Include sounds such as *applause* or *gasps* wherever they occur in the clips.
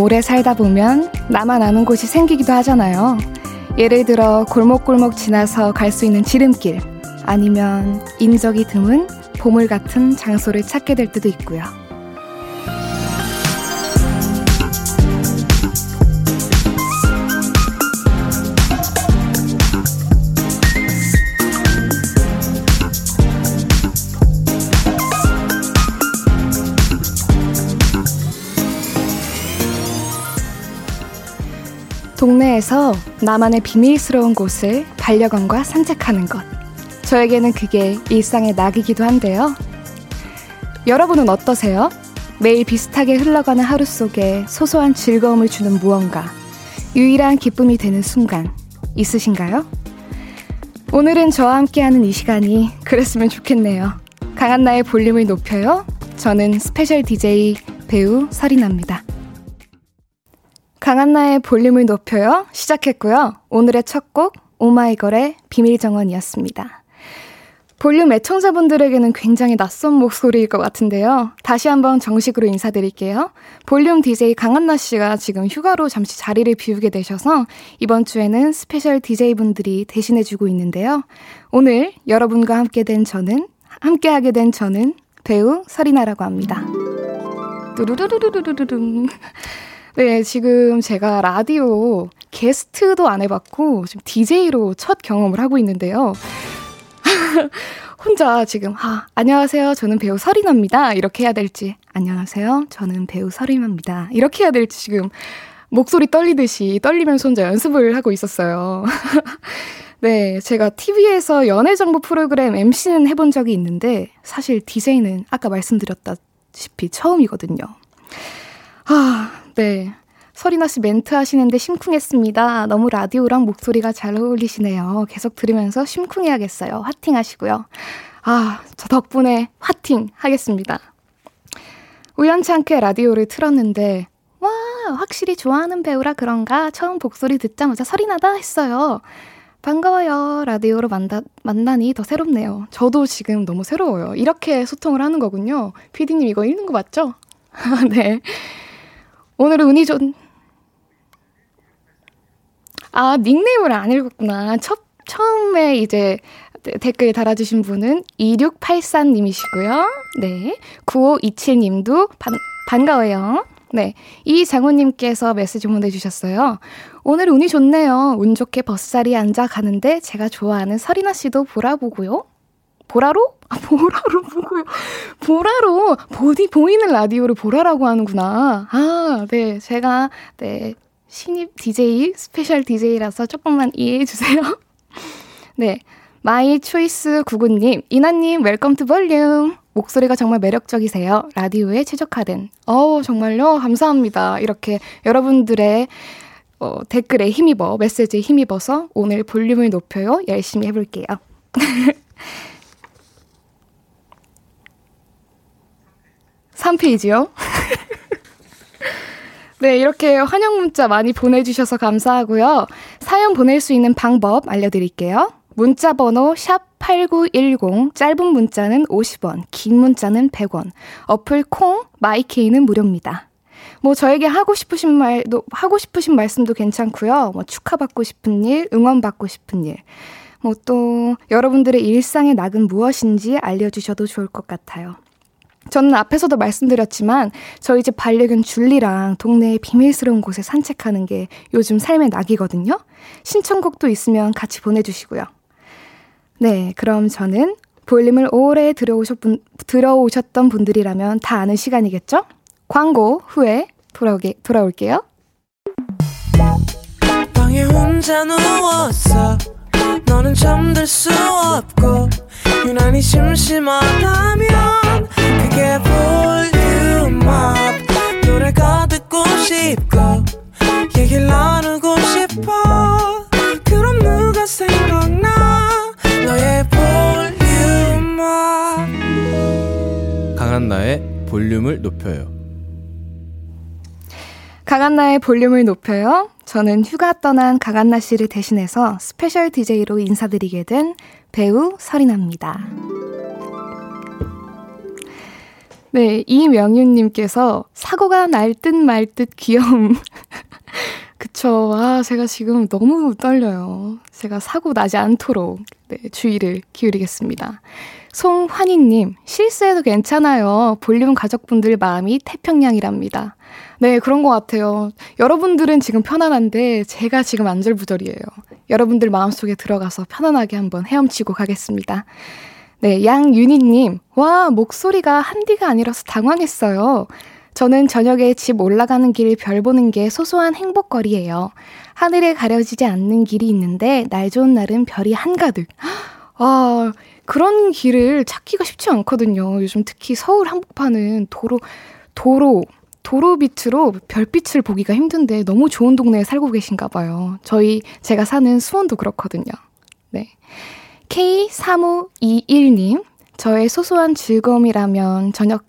오래 살다 보면 나만 아는 곳이 생기기도 하잖아요. 예를 들어 골목골목 지나서 갈 수 있는 지름길 아니면 인적이 드문 보물 같은 장소를 찾게 될 때도 있고요. 동네에서 나만의 비밀스러운 곳을 반려견과 산책하는 것. 저에게는 그게 일상의 낙이기도 한데요. 여러분은 어떠세요? 매일 비슷하게 흘러가는 하루 속에 소소한 즐거움을 주는 무언가, 유일한 기쁨이 되는 순간, 있으신가요? 오늘은 저와 함께하는 이 시간이 그랬으면 좋겠네요. 강한나의 볼륨을 높여요. 저는 special DJ 배우 설인아입니다. 강한나의 볼륨을 높여요. 시작했고요. 오늘의 첫 곡, 오마이걸의 비밀 정원이었습니다. 볼륨 애청자분들에게는 굉장히 낯선 목소리일 것 같은데요. 다시 한번 정식으로 인사드릴게요. 볼륨 DJ 강한나 씨가 지금 휴가로 잠시 자리를 비우게 되셔서 이번 주에는 special DJ분들이 대신해주고 있는데요. 오늘 여러분과 함께 된 저는, 함께하게 된 저는 배우 설인아라고 합니다. 뚜루루루루루루루. 네, 지금 제가 라디오 게스트도 안 해봤고, 지금 DJ로 첫 경험을 하고 있는데요. *laughs* 혼자 지금, 아, 안녕하세요. 저는 배우 설인아입니다. 이렇게 해야 될지, 안녕하세요. 저는 배우 설인아입니다. 이렇게 해야 될지 지금 목소리 떨리듯이 떨리면서 혼자 연습을 하고 있었어요. *laughs* 네, 제가 TV에서 연예정보 프로그램 MC는 해본 적이 있는데, 사실 DJ는 아까 말씀드렸다시피 처음이거든요. 아, 네. 서리나 씨 멘트 하시는데 심쿵했습니다. 너무 라디오랑 목소리가 잘 어울리시네요. 계속 들으면서 심쿵해야겠어요. 화팅 하시고요. 아, 저 덕분에 화팅 하겠습니다. 우연치 않게 라디오를 틀었는데, 와, 확실히 좋아하는 배우라 그런가? 처음 목소리 듣자마자 서리나다 했어요. 반가워요. 라디오로 만나, 만나니 더 새롭네요. 저도 지금 너무 새로워요. 이렇게 소통을 하는 거군요. 피디님 이거 읽는 거 맞죠? *laughs* 네. 오늘은 운이 좋, 아, 닉네임을 안 읽었구나. 첫, 처음에 이제 댓글 달아주신 분은 2684님이시고요. 네. 9527님도 반, 반가워요. 네. 이장호님께서 메시지 보내주셨어요. 오늘 운이 좋네요. 운 좋게 버스자리에 앉아 가는데 제가 좋아하는 서리나 씨도 보라 보고요. 보라로? 아, 보라로 *laughs* 보고요. 보라로, 보디, 보이는 라디오를 보라라고 하는구나. 아, 네. 제가, 네. 신입 DJ, special DJ라서 조금만 이해해 주세요. *laughs* 네. my choice 구구님, 인아님, welcome to 볼륨. 목소리가 정말 매력적이세요. 라디오에 최적화된. 어우, 정말요? 감사합니다. 이렇게 여러분들의 어, 댓글에 힘입어, 메시지에 힘입어서 오늘 볼륨을 높여요. 열심히 해볼게요. *laughs* 3페이지요? *laughs* 네, 이렇게 환영 문자 많이 보내주셔서 감사하고요. 사연 보낼 수 있는 방법 알려드릴게요. 문자 번호 샵8910, 짧은 문자는 50원, 긴 문자는 100원, 어플 콩, 마이케이는 무료입니다. 뭐 저에게 하고 싶으신 말도, 하고 싶으신 말씀도 괜찮고요. 뭐 축하받고 싶은 일, 응원받고 싶은 일. 뭐 또 여러분들의 일상의 낙은 무엇인지 알려주셔도 좋을 것 같아요. 저는 앞에서도 말씀드렸지만 저희 집 반려견 줄리랑 동네의 비밀스러운 곳에 산책하는 게 요즘 삶의 낙이거든요. 신청곡도 있으면 같이 보내주시고요. 네, 그럼 저는 볼륨을 오래 들어오셨 분, 들어오셨던 분들이라면 다 아는 시간이겠죠? 광고 후에 돌아오게, 돌아올게요. 방에 혼자 누웠어 너는 잠들 수 없고 유난히 심심하다면 그게 볼륨업 노래가 듣고 싶고 얘기를 나누고 싶어. 그럼 누가 생각나? 너의 볼륨업 강한나의 볼륨을 높여요. 강한나의 볼륨을 높여요. 저는 휴가 떠난 강한나 씨를 대신해서 special DJ로 인사드리게 된 배우 설인아입니다. 네, 이명윤님께서 사고가 날 듯 말 듯 귀여움. *laughs* 그쵸. 아, 제가 지금 너무 떨려요. 제가 사고 나지 않도록 네, 주의를 기울이겠습니다. 송환희님, 실수해도 괜찮아요. 볼륨 가족분들 마음이 태평양이랍니다. 네, 그런 것 같아요. 여러분들은 지금 편안한데 제가 지금 안절부절이에요. 여러분들 마음속에 들어가서 편안하게 한번 헤엄치고 가겠습니다. 네, 양윤희님, 와, 목소리가 한디가 아니라서 당황했어요. 저는 저녁에 집 올라가는 길 별 보는 게 소소한 행복거리예요. 하늘에 가려지지 않는 길이 있는데 날 좋은 날은 별이 한가득. 아, 그런 길을 찾기가 쉽지 않거든요. 요즘 특히 서울 한복판은 도로, 도로, 도로 빛으로 별빛을 보기가 힘든데 너무 좋은 동네에 살고 계신가 봐요. 저희, 제가 사는 수원도 그렇거든요. 네. K3521님, 저의 소소한 즐거움이라면 저녁,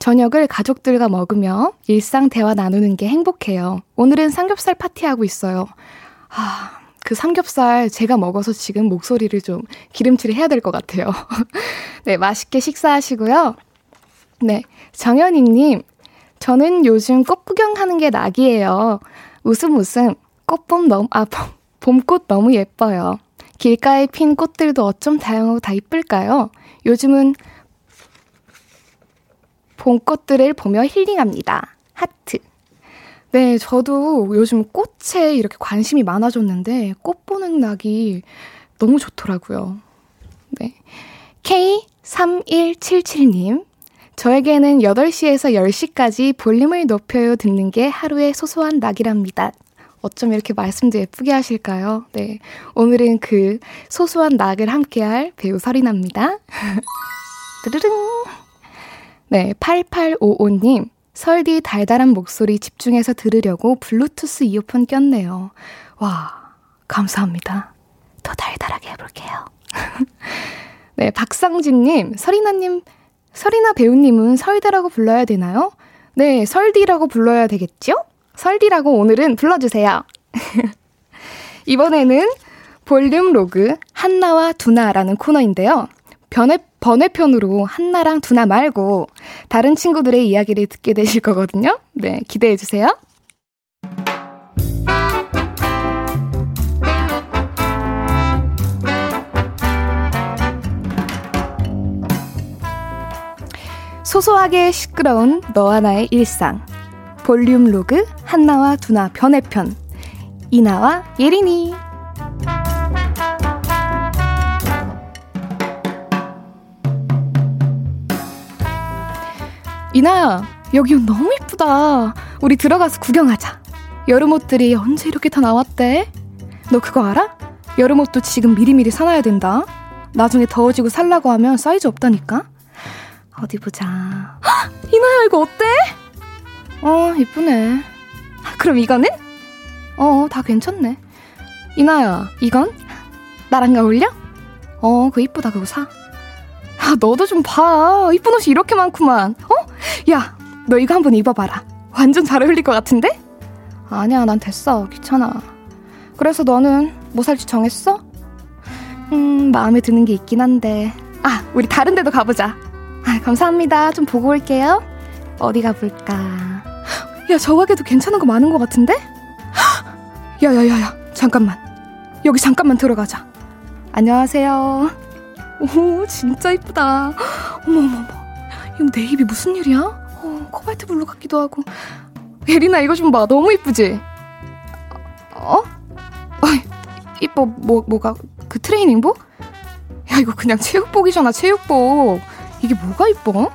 저녁을 가족들과 먹으며 일상 대화 나누는 게 행복해요. 오늘은 삼겹살 파티하고 있어요. 아, 그 삼겹살 제가 먹어서 지금 목소리를 좀 기름칠을 해야 될 것 같아요. *laughs* 네, 맛있게 식사하시고요. 네, 정현이님, 저는 요즘 꽃 구경하는 게 낙이에요. 웃음 웃음, 꽃봄 너무, 아, 봄꽃 너무 예뻐요. 길가에 핀 꽃들도 어쩜 다양하고 다 이쁠까요? 요즘은 봄꽃들을 보며 힐링합니다. 하트. 네, 저도 요즘 꽃에 이렇게 관심이 많아졌는데 꽃 보는 낙이 너무 좋더라고요. 네. K3177님. 저에게는 8시에서 10시까지 볼륨을 높여요 듣는 게 하루의 소소한 낙이랍니다. 어쩜 이렇게 말씀도 예쁘게 하실까요? 네. 오늘은 그 소소한 낙을 함께할 배우 설이납니다. *laughs* 드르릉. 네. 8855님. 설디 달달한 목소리 집중해서 들으려고 블루투스 이어폰 꼈네요. 와, 감사합니다. 더 달달하게 해볼게요. *laughs* 네, 박상진님, 설이나님, 설이나 배우님은 설대라고 불러야 되나요? 네, 설디라고 불러야 되겠죠? 설디라고 오늘은 불러주세요. *laughs* 이번에는 볼륨 로그 한나와 두나라는 코너인데요. 변해, 번외편으로 한나랑 두나 말고 다른 친구들의 이야기를 듣게 되실 거거든요. 네, 기대해 주세요. 소소하게 시끄러운 너와 나의 일상. 볼륨 로그 한나와 두나 변해편 이나와 예린이 이나야 여기 너무 이쁘다 우리 들어가서 구경하자 여름 옷들이 언제 이렇게 다 나왔대? 너 그거 알아? 여름 옷도 지금 미리미리 사놔야 된다 나중에 더워지고 살라고 하면 사이즈 없다니까 어디 보자 헉, 이나야 이거 어때? 어, 이쁘네. 그럼 이거는? 어, 다 괜찮네. 이나야, 이건? 나랑 어울려? 어, 그거 이쁘다, 그거 사. 아, 너도 좀 봐. 이쁜 옷이 이렇게 많구만. 어? 야, 너 이거 한번 입어봐라. 완전 잘 어울릴 것 같은데? 아니야, 난 됐어. 귀찮아. 그래서 너는 뭐 살지 정했어? 음, 마음에 드는 게 있긴 한데. 아, 우리 다른 데도 가보자. 아, 감사합니다. 좀 보고 올게요. 어디 가볼까? 야, 저 가게도 괜찮은 거 많은 것 같은데? 야 야 야 야, 잠깐만. 여기 잠깐만 들어가자. 안녕하세요. 오, 진짜 이쁘다. 어머어머머. 이거 내 입이 무슨 일이야? 어, 코발트 블루 같기도 하고. 예린아, 이거 좀 봐. 너무 이쁘지? 어? 어이, 이뻐, 뭐, 뭐가, 그 트레이닝복? 야, 이거 그냥 체육복이잖아, 체육복. 이게 뭐가 이뻐?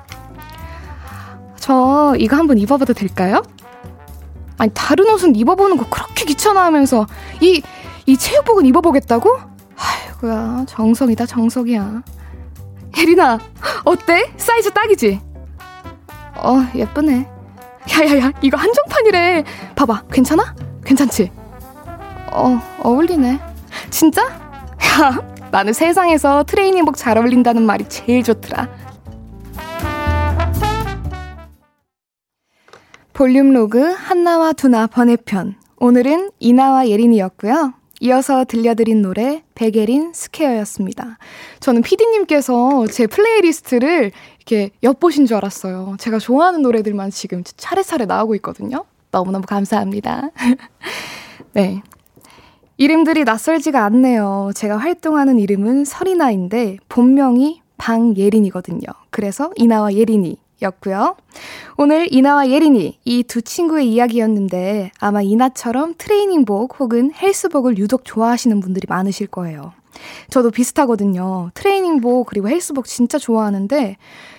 저 이거 한번 입어봐도 될까요? 아니 다른 옷은 입어보는 거 그렇게 귀찮아 하면서 이 이 체육복은 입어보겠다고? 아이고야 정성이다 정석이야. 혜린아 어때? 사이즈 딱이지? 어 예쁘네. 야야야 이거 한정판이래. 봐봐 괜찮아? 괜찮지? 어 어울리네. 진짜? 야 나는 세상에서 트레이닝복 잘 어울린다는 말이 제일 좋더라. 볼륨 로그 한나와 두나 번외편. 오늘은 인아와 예린이였고요. 이어서 들려드린 노래 백예린 Square였습니다. 저는 피디님께서 제 playlist를 이렇게 엿보신 줄 알았어요. 제가 좋아하는 노래들만 지금 차례차례 나오고 있거든요. 너무너무 감사합니다. *laughs* 네. 이름들이 낯설지가 않네요. 제가 활동하는 이름은 설인아인데 본명이 방예린이거든요. 그래서 인아와 예린이였고요. 오늘 인아와 예린이 이 두 친구의 이야기였는데 아마 인아처럼 트레이닝복 혹은 헬스복을 유독 좋아하시는 분들이 많으실 거예요. 저도 비슷하거든요. 트레이닝복 그리고 헬스복 진짜 좋아하는데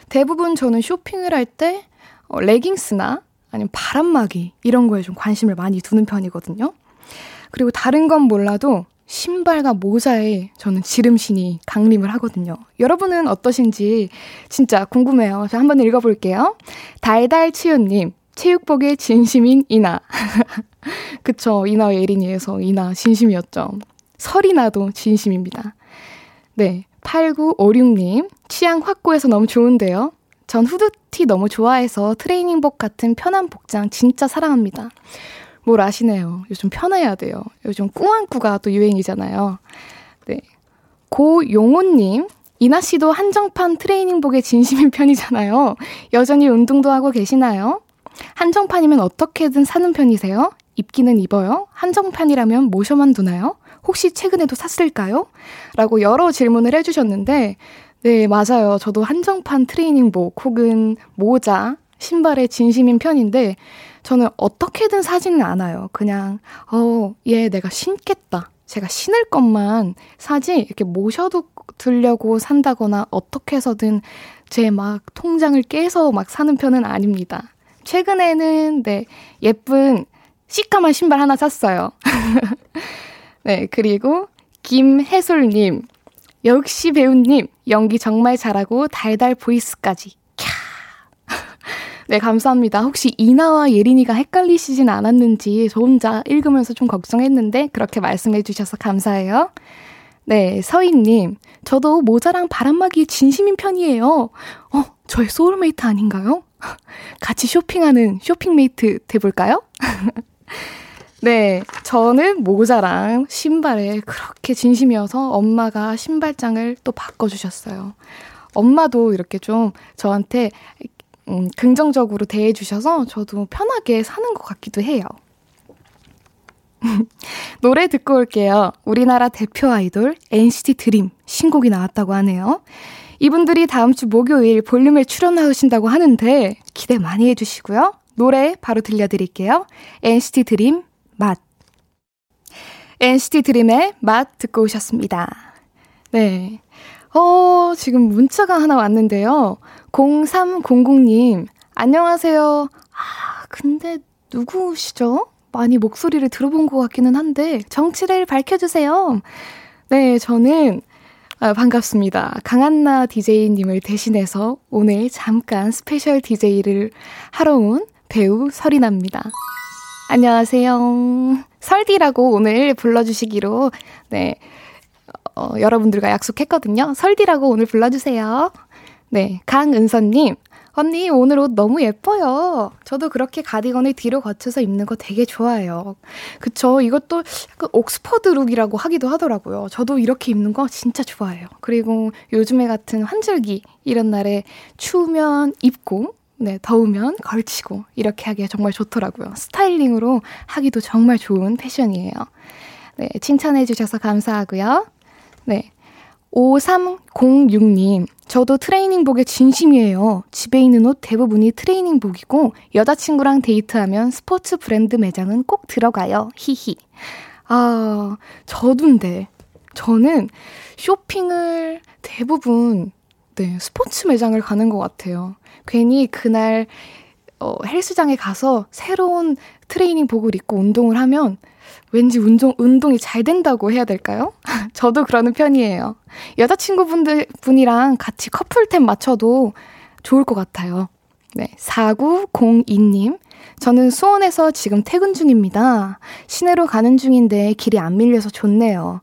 대부분 저는 쇼핑을 할때 어, 레깅스나 아니면 바람막이 이런 거에 좀 관심을 많이 두는 편이거든요. 그리고 다른 건 몰라도 신발과 모자에 저는 지름신이 강림을 하거든요. 여러분은 어떠신지 진짜 궁금해요. 저 한번 읽어볼게요. 달달치유님, 체육복의 진심인 이나. *laughs* 그쵸, 이나와 예린이에서 이나 진심이었죠. 설이나도 진심입니다. 네, 8956님, 취향 확고해서 너무 좋은데요. 전 후드티 너무 좋아해서 트레이닝복 같은 편한 복장 진짜 사랑합니다. 뭘 아시네요. 요즘 편해야 돼요. 요즘 꾸안꾸가 또 유행이잖아요. 네. 고용호님, 이나 씨도 한정판 트레이닝복에 진심인 편이잖아요. 여전히 운동도 하고 계시나요? 한정판이면 어떻게든 사는 편이세요? 입기는 입어요? 한정판이라면 모셔만 두나요? 혹시 최근에도 샀을까요? 라고 여러 질문을 해주셨는데, 네, 맞아요. 저도 한정판 트레이닝복 혹은 모자, 신발에 진심인 편인데, 저는 어떻게든 사지는 않아요. 그냥, 어, 얘 내가 신겠다. 제가 신을 것만 사지, 이렇게 모셔두려고 산다거나 어떻게 해서든 제 막 통장을 깨서 막 사는 편은 아닙니다. 최근에는, 네, 예쁜 시카만 신발 하나 샀어요. *laughs* 네, 그리고 김혜솔님, 역시 배우님, 연기 정말 잘하고 달달 보이스까지. 네, 감사합니다. 혹시 이나와 예린이가 헷갈리시진 않았는지 저 혼자 읽으면서 좀 걱정했는데 그렇게 말씀해 주셔서 감사해요. 네, 서희님. 저도 모자랑 바람막이 진심인 편이에요. 어, 저의 소울메이트 아닌가요? *laughs* 같이 쇼핑하는 쇼핑 mate 돼볼까요? *laughs* 네, 저는 모자랑 신발에 그렇게 진심이어서 엄마가 신발장을 또 바꿔주셨어요. 엄마도 이렇게 좀 저한테 음, 긍정적으로 대해주셔서 저도 편하게 사는 것 같기도 해요. *laughs* 노래 듣고 올게요. 우리나라 대표 아이돌 NCT Dream 신곡이 나왔다고 하네요. 이분들이 다음 주 목요일 볼륨에 출연하신다고 하는데 기대 많이 해주시고요. 노래 바로 들려드릴게요. NCT 드림 맛. NCT 드림의 맛 듣고 오셨습니다. 네. 어, 지금 문자가 하나 왔는데요. 0300님, 안녕하세요. 아, 근데 누구시죠? 많이 목소리를 들어본 것 같기는 한데, 정치를 밝혀주세요. 네, 저는, 아, 반갑습니다. 강한나 DJ님을 대신해서 오늘 잠깐 special DJ를 하러 온 배우 설인아입니다. 안녕하세요. 설디라고 오늘 불러주시기로, 네, 어, 여러분들과 약속했거든요. 설디라고 오늘 불러주세요. 네, 강은선님. 언니, 오늘 옷 너무 예뻐요. 저도 그렇게 가디건을 뒤로 걸쳐서 입는 거 되게 좋아해요. 그쵸. 이것도 약간 옥스퍼드 룩이라고 하기도 하더라고요. 저도 이렇게 입는 거 진짜 좋아해요. 그리고 요즘에 같은 환절기, 이런 날에 추우면 입고, 네, 더우면 걸치고, 이렇게 하기가 정말 좋더라고요. 스타일링으로 하기도 정말 좋은 패션이에요. 네, 칭찬해주셔서 감사하고요. 네. 5306님, 저도 트레이닝복에 진심이에요. 집에 있는 옷 대부분이 트레이닝복이고, 여자친구랑 데이트하면 스포츠 브랜드 매장은 꼭 들어가요. 히히. 아, 저도인데. 저는 쇼핑을 대부분, 네, 스포츠 매장을 가는 것 같아요. 괜히 그날, 어, 헬스장에 가서 새로운 트레이닝복을 입고 운동을 하면 왠지 운동, 운동이 잘 된다고 해야 될까요? *laughs* 저도 그러는 편이에요. 여자친구분들, 분이랑 같이 커플템 맞춰도 좋을 것 같아요. 네. 4902님. 저는 수원에서 지금 퇴근 중입니다. 시내로 가는 중인데 길이 안 밀려서 좋네요.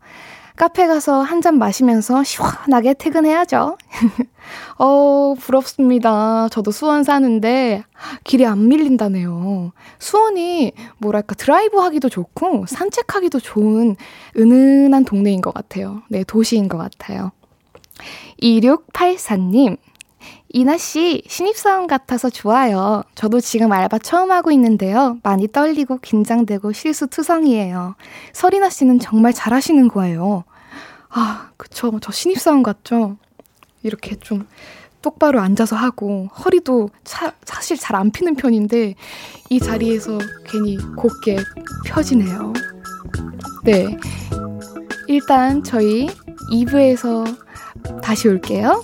카페 가서 한 잔 마시면서 시원하게 퇴근해야죠. *laughs* 어, 부럽습니다. 저도 수원 사는데 길이 안 밀린다네요. 수원이 뭐랄까 드라이브 하기도 좋고 산책하기도 좋은 은은한 동네인 것 같아요. 네, 도시인 것 같아요. 2684님, 이나씨, 신입사원 같아서 좋아요. 저도 지금 알바 처음 하고 있는데요. 많이 떨리고 긴장되고 실수투성이에요. 서리나씨는 정말 잘하시는 거예요. 아, 그쵸. 저 신입사원 같죠? 이렇게 좀 똑바로 앉아서 하고, 허리도 차, 사실 잘 안 피는 편인데, 이 자리에서 괜히 곱게 펴지네요. 네. 일단 저희 2부에서 다시 올게요.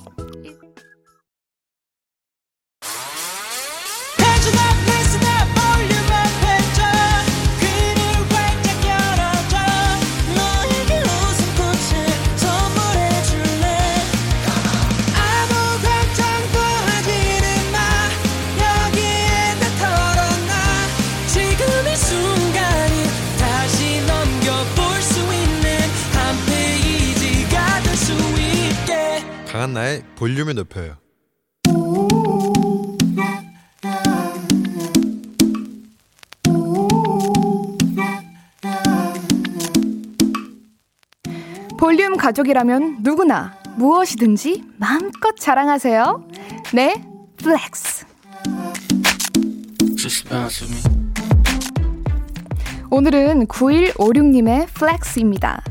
강한나의 볼륨을 높여요. 볼륨 가족이라면 누구나 무엇이든지 마음껏 자랑하세요. 네, flex. 오늘은 9156님의 flex입니다.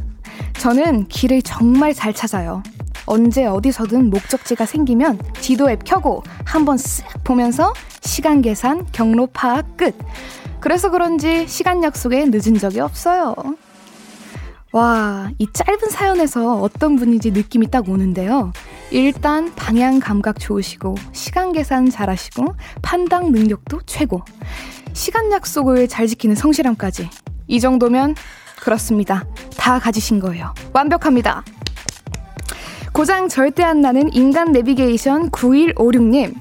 저는 길을 정말 잘 찾아요. 언제 어디서든 목적지가 생기면 지도 앱 켜고 한번 쓱 보면서 시간 계산, 경로 파악 끝. 그래서 그런지 시간 약속에 늦은 적이 없어요. 와, 이 짧은 사연에서 어떤 분인지 느낌이 딱 오는데요. 일단 방향 감각 좋으시고, 시간 계산 잘하시고, 판단 능력도 최고. 시간 약속을 잘 지키는 성실함까지. 이 정도면 그렇습니다. 다 가지신 거예요. 완벽합니다. 고장 절대 안 나는 인간 내비게이션 9156님.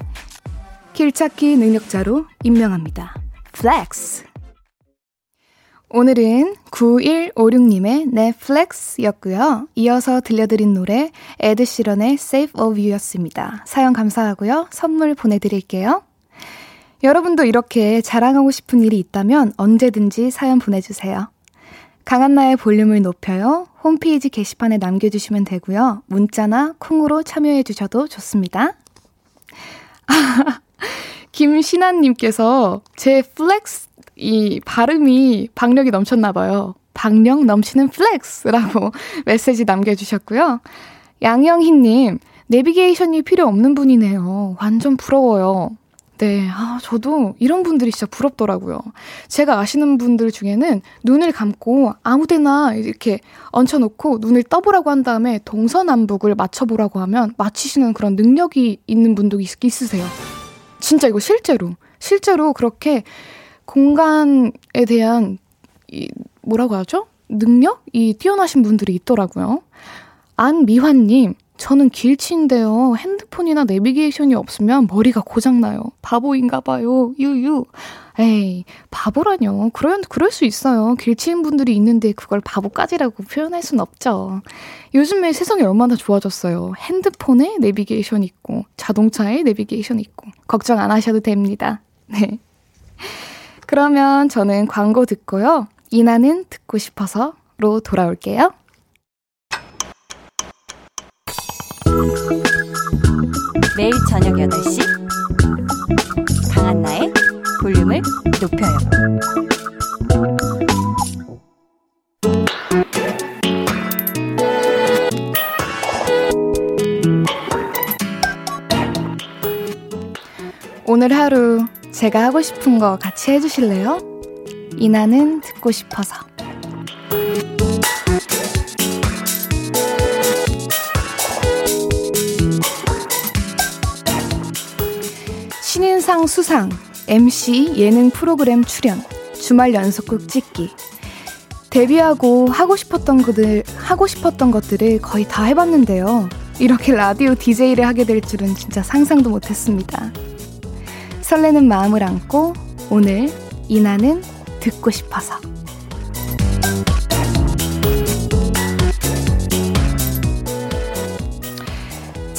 길찾기 능력자로 임명합니다. flex. 오늘은 9156님의 flex였고요. 이어서 들려드린 노래 에드시런의 Shape of You였습니다. 사연 감사하고요. 선물 보내드릴게요. 여러분도 이렇게 자랑하고 싶은 일이 있다면 언제든지 사연 보내주세요. 강한나의 볼륨을 높여요. 홈페이지 게시판에 남겨주시면 되고요. 문자나 콩으로 참여해 주셔도 좋습니다. *laughs* 김신아님께서 제 flex 이 발음이 박력이 넘쳤나 봐요. 박력 넘치는 flex라고 *laughs* 메시지 남겨주셨고요. 양영희님, 내비게이션이 필요 없는 분이네요. 완전 부러워요. 네, 아, 저도 이런 분들이 진짜 부럽더라고요. 제가 아시는 분들 중에는 눈을 감고 아무 데나 이렇게 얹혀놓고 눈을 떠보라고 한 다음에 동서남북을 맞춰보라고 하면 맞히시는 그런 능력이 있는 분도 있, 있으세요. 진짜 이거 실제로. 실제로 그렇게 공간에 대한 이 뭐라고 하죠? 능력이 뛰어나신 분들이 있더라고요. 안미환님, 저는 길치인데요. 핸드폰이나 내비게이션이 없으면 머리가 고장나요. 바보인가 봐요. 유유. 에이, 바보라뇨. 그런, 그럴 수 있어요. 길치인 분들이 있는데 그걸 바보까지라고 표현할 순 없죠. 요즘에 세상이 얼마나 좋아졌어요. 핸드폰에 내비게이션 있고, 자동차에 내비게이션 있고, 걱정 안 하셔도 됩니다. *laughs* 네. 그러면 저는 광고 듣고요. 이나는 듣고 싶어서로 돌아올게요. 매일 저녁 8시 강한나의 볼륨을 높여요. 오늘 하루 제가 하고 싶은 거 같이 해주실래요? 이나는 듣고 싶어서. 신인상 수상, MC 예능 프로그램 출연, 주말 연속극 찍기. 데뷔하고 하고 싶었던 것들, 하고 싶었던 것들을 거의 다 해봤는데요. 이렇게 라디오 DJ를 하게 될 줄은 진짜 상상도 못했습니다. 설레는 마음을 안고 오늘 이나는 듣고 싶어서.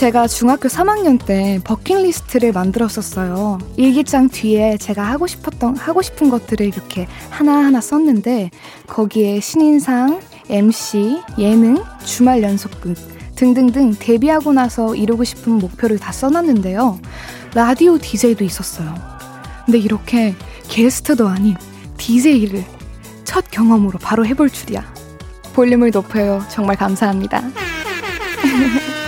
제가 중학교 3학년 때 버킷리스트를 만들었었어요. 일기장 뒤에 제가 하고 싶었던, 하고 싶은 것들을 이렇게 하나하나 썼는데, 거기에 신인상, MC, 예능, 주말 연속극 등등등 데뷔하고 나서 이루고 싶은 목표를 다 써놨는데요. 라디오 DJ도 있었어요. 근데 이렇게 게스트도 아닌 DJ를 첫 경험으로 바로 해볼 줄이야. 볼륨을 높여요. 정말 감사합니다. *laughs*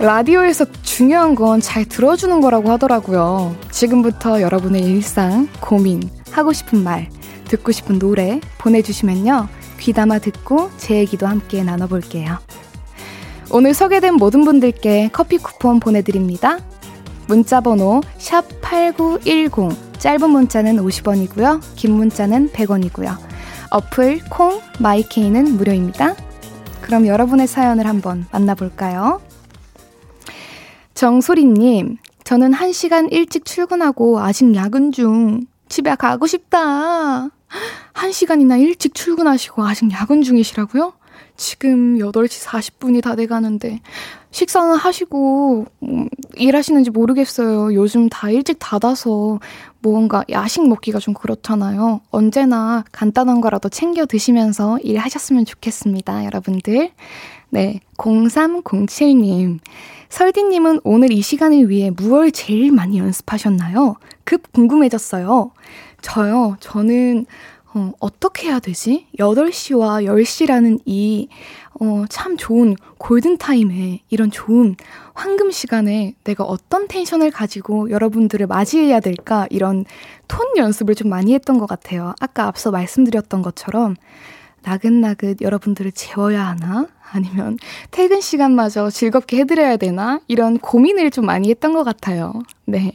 라디오에서 중요한 건 잘 들어주는 거라고 하더라고요. 지금부터 여러분의 일상, 고민, 하고 싶은 말, 듣고 싶은 노래 보내주시면요. 귀담아 듣고 제 얘기도 함께 나눠볼게요. 오늘 소개된 모든 분들께 커피 쿠폰 보내드립니다. 문자 번호 샵8910 짧은 문자는 50원이고요. 긴 문자는 100원이고요. 어플 콩 마이케이는 무료입니다. 그럼 여러분의 사연을 한번 만나볼까요? 정소리님, 저는 1시간 일찍 출근하고 아직 야근 중. 집에 가고 싶다. 1시간이나 일찍 출근하시고 아직 야근 중이시라고요? 지금 8시 40분이 다 돼가는데 식사는 하시고 음, 일하시는지 모르겠어요. 요즘 다 일찍 닫아서 뭔가 야식 먹기가 좀 그렇잖아요. 언제나 간단한 거라도 챙겨 드시면서 일하셨으면 좋겠습니다, 여러분들. 네, 0307님. 설디님은 오늘 이 시간을 위해 무얼 제일 많이 연습하셨나요? 급 궁금해졌어요. 저요, 저는 어, 어떻게 해야 되지? 8시와 10시라는 이, 어, 참 좋은 골든타임에 이런 좋은 황금 시간에 내가 어떤 텐션을 가지고 여러분들을 맞이해야 될까? 이런 톤 연습을 좀 많이 했던 것 같아요. 아까 앞서 말씀드렸던 것처럼 나긋나긋 여러분들을 재워야 하나? 아니면 퇴근 시간마저 즐겁게 해드려야 되나? 이런 고민을 좀 많이 했던 것 같아요. 네.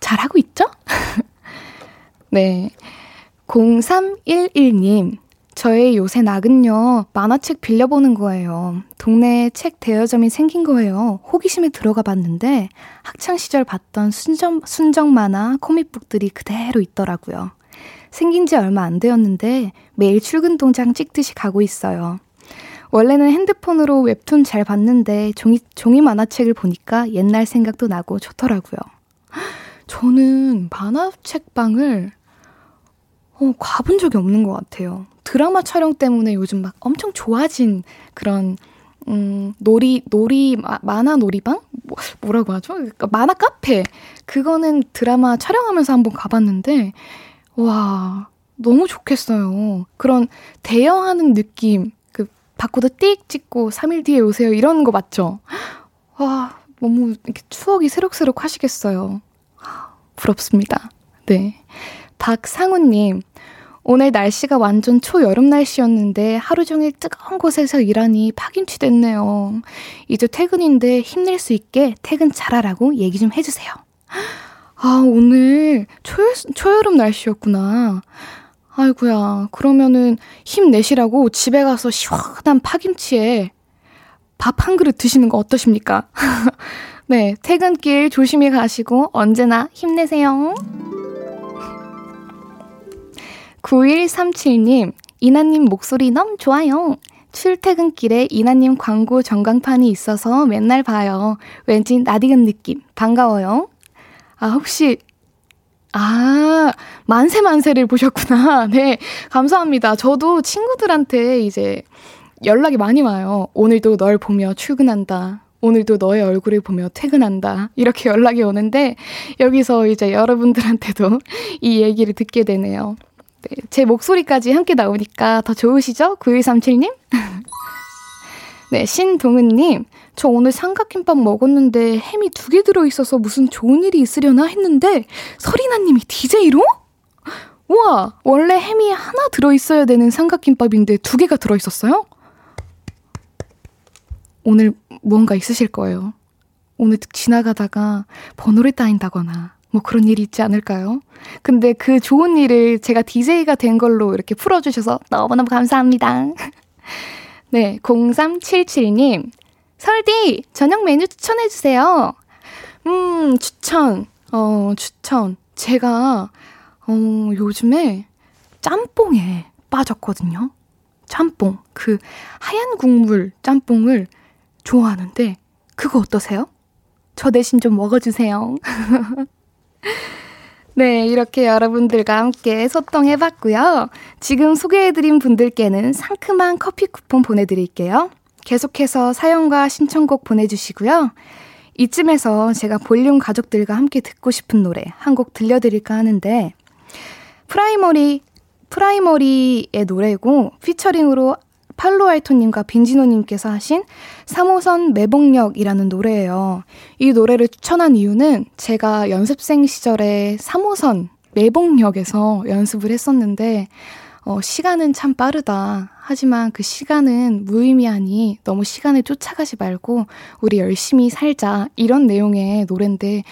잘하고 있죠? *laughs* 네. 0311님, 저의 요새 낙은요, 만화책 빌려보는 거예요. 동네에 책 대여점이 생긴 거예요. 호기심에 들어가 봤는데, 학창시절 봤던 순정, 순정 만화, 코믹북들이 그대로 있더라고요. 생긴 지 얼마 안 되었는데, 매일 출근 동장 찍듯이 가고 있어요. 원래는 핸드폰으로 웹툰 잘 봤는데, 종이, 종이 만화책을 보니까 옛날 생각도 나고 좋더라고요. 저는 만화책방을 어, 가본 적이 없는 것 같아요. 드라마 촬영 때문에 요즘 막 엄청 좋아진 그런 음, 놀이, 놀이, 마, 만화 놀이방? 뭐, 뭐라고 하죠? 그러니까 만화 카페. 그거는 드라마 촬영하면서 한번 가봤는데, 와, 너무 좋겠어요. 그런 대여하는 느낌. 그, 바코드 띡 찍고 3일 뒤에 오세요. 이런 거 맞죠? 와, 너무 이렇게 추억이 새록새록 하시겠어요. 부럽습니다. 네. 박상우님, 오늘 날씨가 완전 초여름 날씨였는데 하루 종일 뜨거운 곳에서 일하니 파김치 됐네요. 이제 퇴근인데 힘낼 수 있게 퇴근 잘하라고 얘기 좀 해주세요. 아, 오늘 초, 초여름 날씨였구나. 아이구야. 그러면은 힘내시라고 집에 가서 시원한 파김치에 밥 한 그릇 드시는 거 어떠십니까? *laughs* 네, 퇴근길 조심히 가시고 언제나 힘내세요. 9137님, 이나님 목소리 너무 좋아요. 출퇴근길에 이나님 광고 전광판이 있어서 맨날 봐요. 왠지 나디은 느낌. 반가워요. 아, 혹시, 아, 만세 만세를 보셨구나. *laughs* 네, 감사합니다. 저도 친구들한테 이제 연락이 많이 와요. 오늘도 널 보며 출근한다. 오늘도 너의 얼굴을 보며 퇴근한다. 이렇게 *laughs* 연락이 오는데, 여기서 이제 여러분들한테도 *laughs* 이 얘기를 듣게 되네요. 네, 제 목소리까지 함께 나오니까 더 좋으시죠? 9137님? 네, 신동은님. 저 오늘 삼각김밥 먹었는데 햄이 두 개 들어있어서 무슨 좋은 일이 있으려나 했는데 서리나님이 DJ로? 우와, 원래 햄이 하나 들어있어야 되는 삼각김밥인데 두 개가 들어있었어요? 오늘 무언가 있으실 거예요. 오늘 지나가다가 번호를 따인다거나 뭐 그런 일이 있지 않을까요? 근데 그 좋은 일을 제가 DJ가 된 걸로 이렇게 풀어주셔서 너무너무 감사합니다. 네, 0377님. 설디, 저녁 메뉴 추천해주세요. 음, 추천. 어, 추천. 제가, 어, 요즘에 짬뽕에 빠졌거든요. 짬뽕. 그 하얀 국물 짬뽕을 좋아하는데, 그거 어떠세요? 저 대신 좀 먹어주세요. *laughs* 네, 이렇게 여러분들과 함께 소통해봤고요. 지금 소개해드린 분들께는 상큼한 커피 쿠폰 보내드릴게요. 계속해서 사연과 신청곡 보내주시고요. 이쯤에서 제가 볼륨 가족들과 함께 듣고 싶은 노래 한 곡 들려드릴까 하는데, 프라이머리, 프라이머리의 노래고, featuring으로 팔로알토님과 빈지노님께서 하신 3호선 매봉역이라는 노래예요. 이 노래를 추천한 이유는 제가 연습생 시절에 3호선 매봉역에서 연습을 했었는데, 어, 시간은 참 빠르다. 하지만 그 시간은 무의미하니 너무 시간을 쫓아가지 말고 우리 열심히 살자. 이런 내용의 노래인데,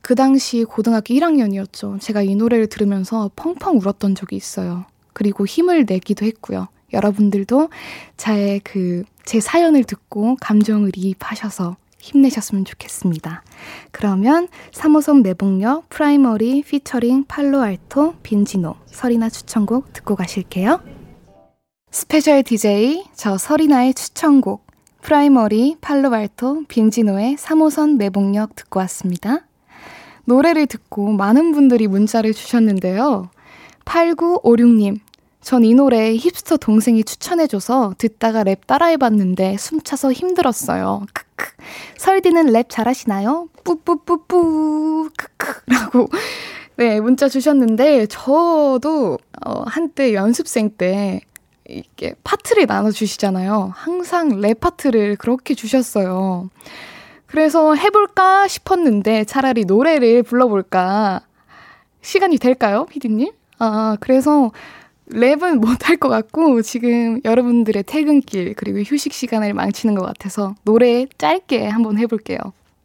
그 당시 고등학교 1학년이었죠. 제가 이 노래를 들으면서 펑펑 울었던 적이 있어요. 그리고 힘을 내기도 했고요. 여러분들도 제 그, 제 사연을 듣고 감정을 이입하셔서 힘내셨으면 좋겠습니다. 그러면 3호선 매봉역 프라이머리 피처링 팔로알토 빈지노 설인아 추천곡 듣고 가실게요. 스페셜 DJ 저 설인아의 추천곡 프라이머리 팔로알토 빈지노의 3호선 매봉역 듣고 왔습니다. 노래를 듣고 많은 분들이 문자를 주셨는데요. 8956님, 전 이 노래 힙스터 동생이 추천해줘서 듣다가 랩 따라해봤는데 숨차서 힘들었어요. 크크. 설디는 랩 잘하시나요? 뿌뿌뿌뿌. 크크. 라고. 네, 문자 주셨는데, 저도, 어, 한때 연습생 때, 이렇게 파트를 나눠주시잖아요. 항상 랩 파트를 그렇게 주셨어요. 그래서 해볼까 싶었는데, 차라리 노래를 불러볼까. 시간이 될까요, 피디님? 아, 그래서 랩은 *laughs* 못할 것 같고 지금 여러분들의 퇴근길 그리고 휴식 시간을 망치는 것 같아서 노래 짧게 한번 해볼게요.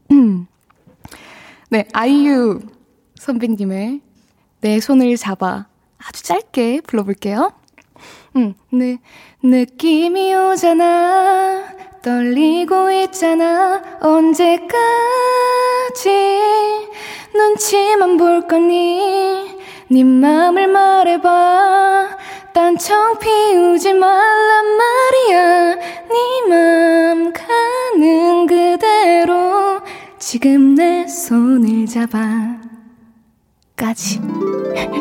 *clears throat* 네, 아이유 선배님의 내 손을 잡아 아주 짧게 불러볼게요. 음, 네, 느낌이 오잖아 떨리고 있잖아 언제까지 눈치만 볼 거니 네 맘을 말해봐. 딴청 피우지 말란 말이야. 네맘 가는 그대로 지금 내 손을 잡아. 까지.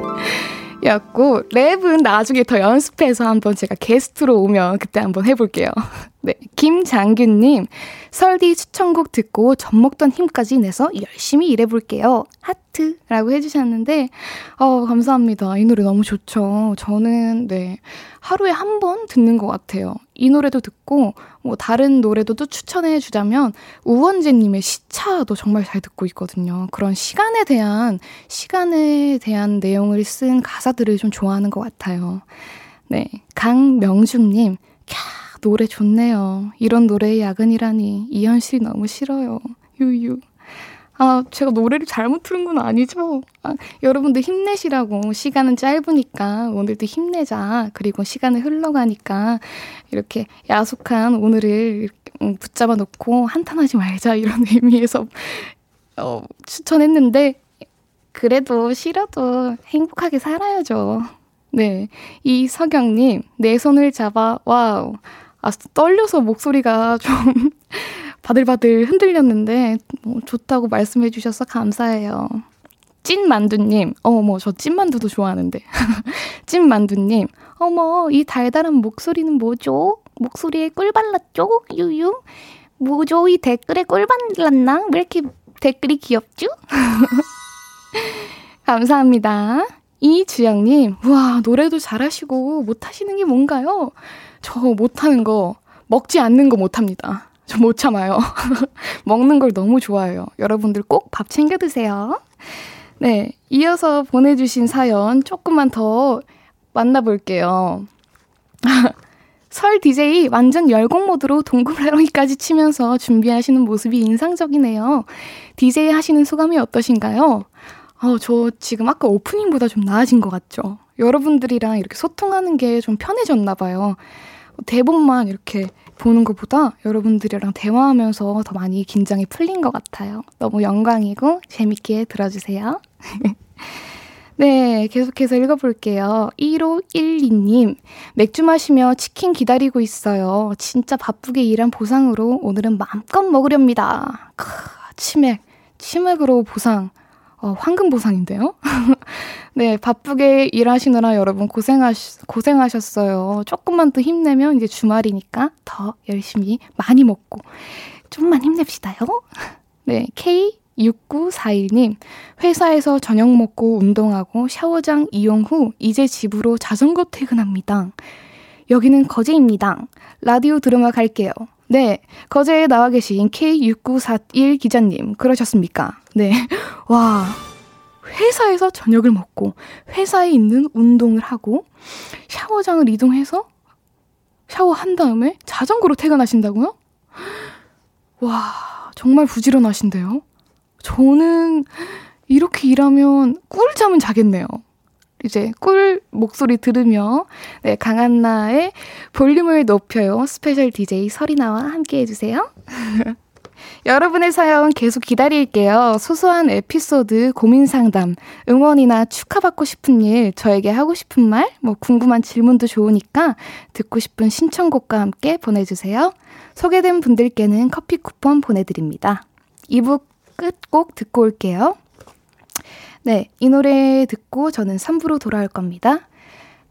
*laughs* 였고 랩은 나중에 더 연습해서 한번 제가 게스트로 오면 그때 한번 해볼게요. *laughs* 네, 김장균님 설디 추천곡 듣고 젖 먹던 힘까지 내서 열심히 일해볼게요. 하트 라고 해주셨는데 어 감사합니다. 이 노래 너무 좋죠. 저는 네 하루에 한 번 듣는 것 같아요. 이 노래도 듣고 뭐 다른 노래도 또 추천해 주자면 우원재님의 시차도 정말 잘 듣고 있거든요. 그런 시간에 대한 시간에 대한 내용을 쓴 가사들을 좀 좋아하는 것 같아요. 네, 강명중님, 캬 노래 좋네요. 이런 노래의 야근이라니 이 현실이 너무 싫어요. 유유. 아, 제가 노래를 잘못 들은 건 아니죠. 아, 여러분들 힘내시라고. 시간은 짧으니까 오늘도 힘내자. 그리고 시간이 흘러가니까 이렇게 야속한 오늘을 음, 붙잡아 놓고 한탄하지 말자. 이런 *laughs* 의미에서 어, 추천했는데, 그래도 싫어도 행복하게 살아야죠. 네. 이석영님, 내 손을 잡아, 와우. 아, 떨려서 목소리가 좀 *laughs* 바들바들 흔들렸는데 뭐 좋다고 말씀해 주셔서 감사해요. 찐만두님, 어머, 저 찐만두도 좋아하는데. *laughs* 찐만두님, 어머, 이 달달한 목소리는 뭐죠? 목소리에 꿀 발랐죠? 유유? 뭐죠? 이 댓글에 꿀 발랐나? 왜 이렇게 댓글이 귀엽죠? *laughs* 감사합니다. 이주영님, 우와, 노래도 잘하시고 못하시는 게 뭔가요? 저 못하는 거, 먹지 않는 거 못합니다. 저 못 참아요. *laughs* 먹는 걸 너무 좋아해요. 여러분들 꼭 밥 챙겨 드세요. 네. 이어서 보내주신 사연 조금만 더 만나볼게요. *laughs* 설 DJ 완전 열공 모드로 동그라미까지 치면서 준비하시는 모습이 인상적이네요. DJ 하시는 소감이 어떠신가요? 어, 저 지금 아까 오프닝보다 좀 나아진 것 같죠? 여러분들이랑 이렇게 소통하는 게 좀 편해졌나 봐요. 대본만 이렇게 보는 것보다 여러분들이랑 대화하면서 더 많이 긴장이 풀린 것 같아요. 너무 영광이고 재밌게 들어주세요. *laughs* 네, 계속해서 읽어볼게요. 1512님, 맥주 마시며 치킨 기다리고 있어요. 진짜 바쁘게 일한 보상으로 오늘은 마음껏 먹으렵니다. 크, 치맥, 치맥으로 보상. 어, 황금 보상인데요? *laughs* 네, 바쁘게 일하시느라 여러분 고생하시, 고생하셨어요. 조금만 더 힘내면 이제 주말이니까 더 열심히 많이 먹고 좀만 힘냅시다요. *laughs* 네, K 6941님, 회사에서 저녁 먹고 운동하고 샤워장 이용 후 이제 집으로 자전거 퇴근합니다. 여기는 거제입니다. 라디오 들으며 갈게요. 네, 거제에 나와 계신 K6941 기자님, 그러셨습니까? 네. *laughs* 와, 회사에서 저녁을 먹고, 회사에 있는 운동을 하고, 샤워장을 이동해서 샤워한 다음에 자전거로 퇴근하신다고요? *gasps* 와, 정말 부지런하신데요? 저는 이렇게 일하면 꿀잠은 자겠네요. 이제 꿀 목소리 들으며 네, 강한나의 볼륨을 높여요. 스페셜 DJ 설인아와 함께 해주세요. *laughs* 여러분의 사연 계속 기다릴게요. 소소한 에피소드, 고민 상담, 응원이나 축하받고 싶은 일, 저에게 하고 싶은 말, 뭐 궁금한 질문도 좋으니까 듣고 싶은 신청곡과 함께 보내주세요. 소개된 분들께는 커피 쿠폰 보내드립니다. 이북 끝곡 듣고 올게요. 네, 이 노래 듣고 저는 3부로 돌아올 겁니다.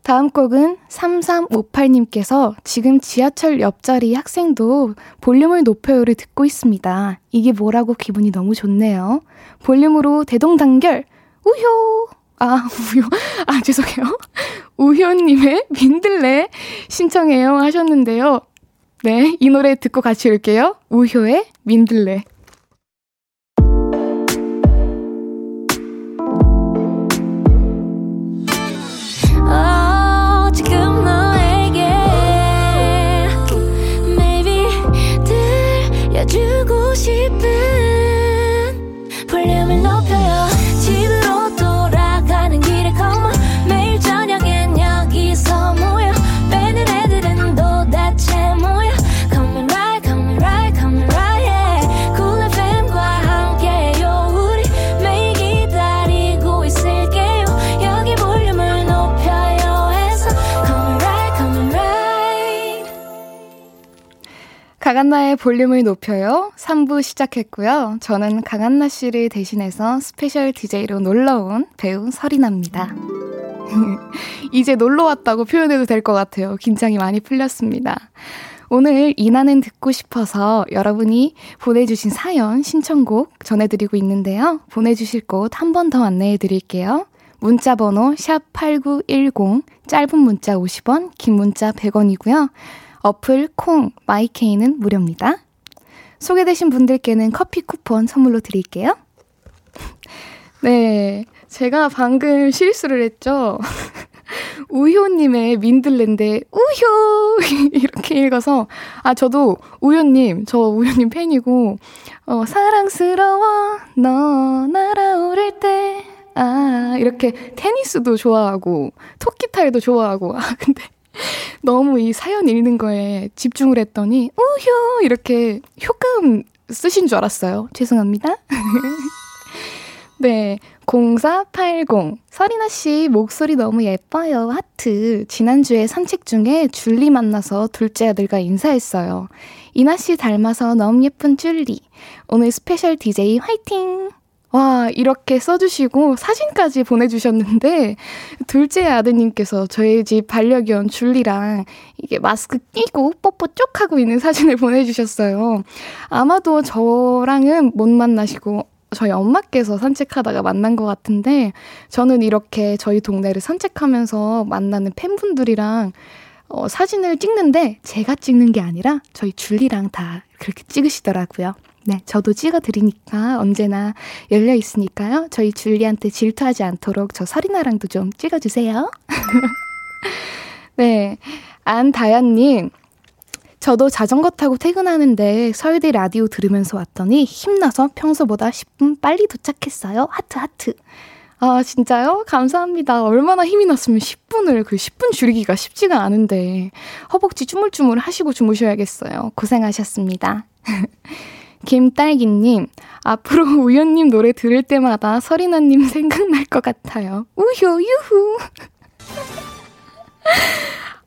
다음 곡은 3358님께서 지금 지하철 옆자리 학생도 볼륨을 높여요를 듣고 있습니다. 이게 뭐라고 기분이 너무 좋네요. 볼륨으로 대동단결, 우효! 아, 우효. 아, 죄송해요. 우효님의 민들레 신청해요 하셨는데요. 네, 이 노래 듣고 같이 올게요. 우효의 민들레. 강한나의 볼륨을 높여요. 3부 시작했고요. 저는 강한나 씨를 대신해서 스페셜 DJ로 놀러온 배우 설인아입니다. *laughs* 이제 놀러 왔다고 표현해도 될 것 같아요. 긴장이 많이 풀렸습니다. 오늘 인아는 듣고 싶어서 여러분이 보내주신 사연, 신청곡 전해드리고 있는데요. 보내주실 곳 한 번 더 안내해 드릴게요. 문자 번호 샵 8910, 짧은 문자 50원, 긴 문자 100원이고요. 어플 콩 마이케이는 무료입니다. 소개되신 분들께는 커피 쿠폰 선물로 드릴게요. *laughs* 네, 제가 방금 실수를 했죠. *laughs* 우효님의 민들레인데 우효 *laughs* 이렇게 읽어서 아 저도 우효님 저 우효님 팬이고 어 사랑스러워 너 날아오를 때 아 이렇게 테니스도 좋아하고 토끼 타이도 좋아하고 아 근데 *laughs* 너무 이 사연 읽는 거에 집중을 했더니 우효 이렇게 효과음 쓰신 줄 알았어요. 죄송합니다. *laughs* 네. 0480. 설인아 씨, 목소리 너무 예뻐요. 하트. 지난주에 산책 중에 줄리 만나서 둘째 아들과 인사했어요. 인아 씨 닮아서 너무 예쁜 줄리. 오늘 스페셜 DJ 화이팅! 와, 이렇게 써주시고 사진까지 보내주셨는데, 둘째 아드님께서 저희 집 반려견 줄리랑 이게 마스크 끼고 뽀뽀 쭉 하고 있는 사진을 보내주셨어요. 아마도 저랑은 못 만나시고, 저희 엄마께서 산책하다가 만난 것 같은데, 저는 이렇게 저희 동네를 산책하면서 만나는 팬분들이랑 어, 사진을 찍는데, 제가 찍는 게 아니라 저희 줄리랑 다 그렇게 찍으시더라고요. 네, 저도 찍어드리니까 언제나 열려 있으니까요. 저희 줄리한테 질투하지 않도록 저 서리나랑도 좀 찍어주세요. *laughs* 네, 안다연님. 저도 자전거 타고 퇴근하는데 서울대 라디오 들으면서 왔더니 힘나서 평소보다 10분 빨리 도착했어요. 하트, 하트. 아, 진짜요? 감사합니다. 얼마나 힘이 났으면 10분을, 그 10분 줄이기가 쉽지가 않은데, 허벅지 쭈물쭈물 하시고 주무셔야겠어요. 고생하셨습니다. *laughs* 김딸기님, 앞으로 *laughs* 우연님 노래 들을 때마다 서리나님 생각날 것 같아요. 우효, 유후.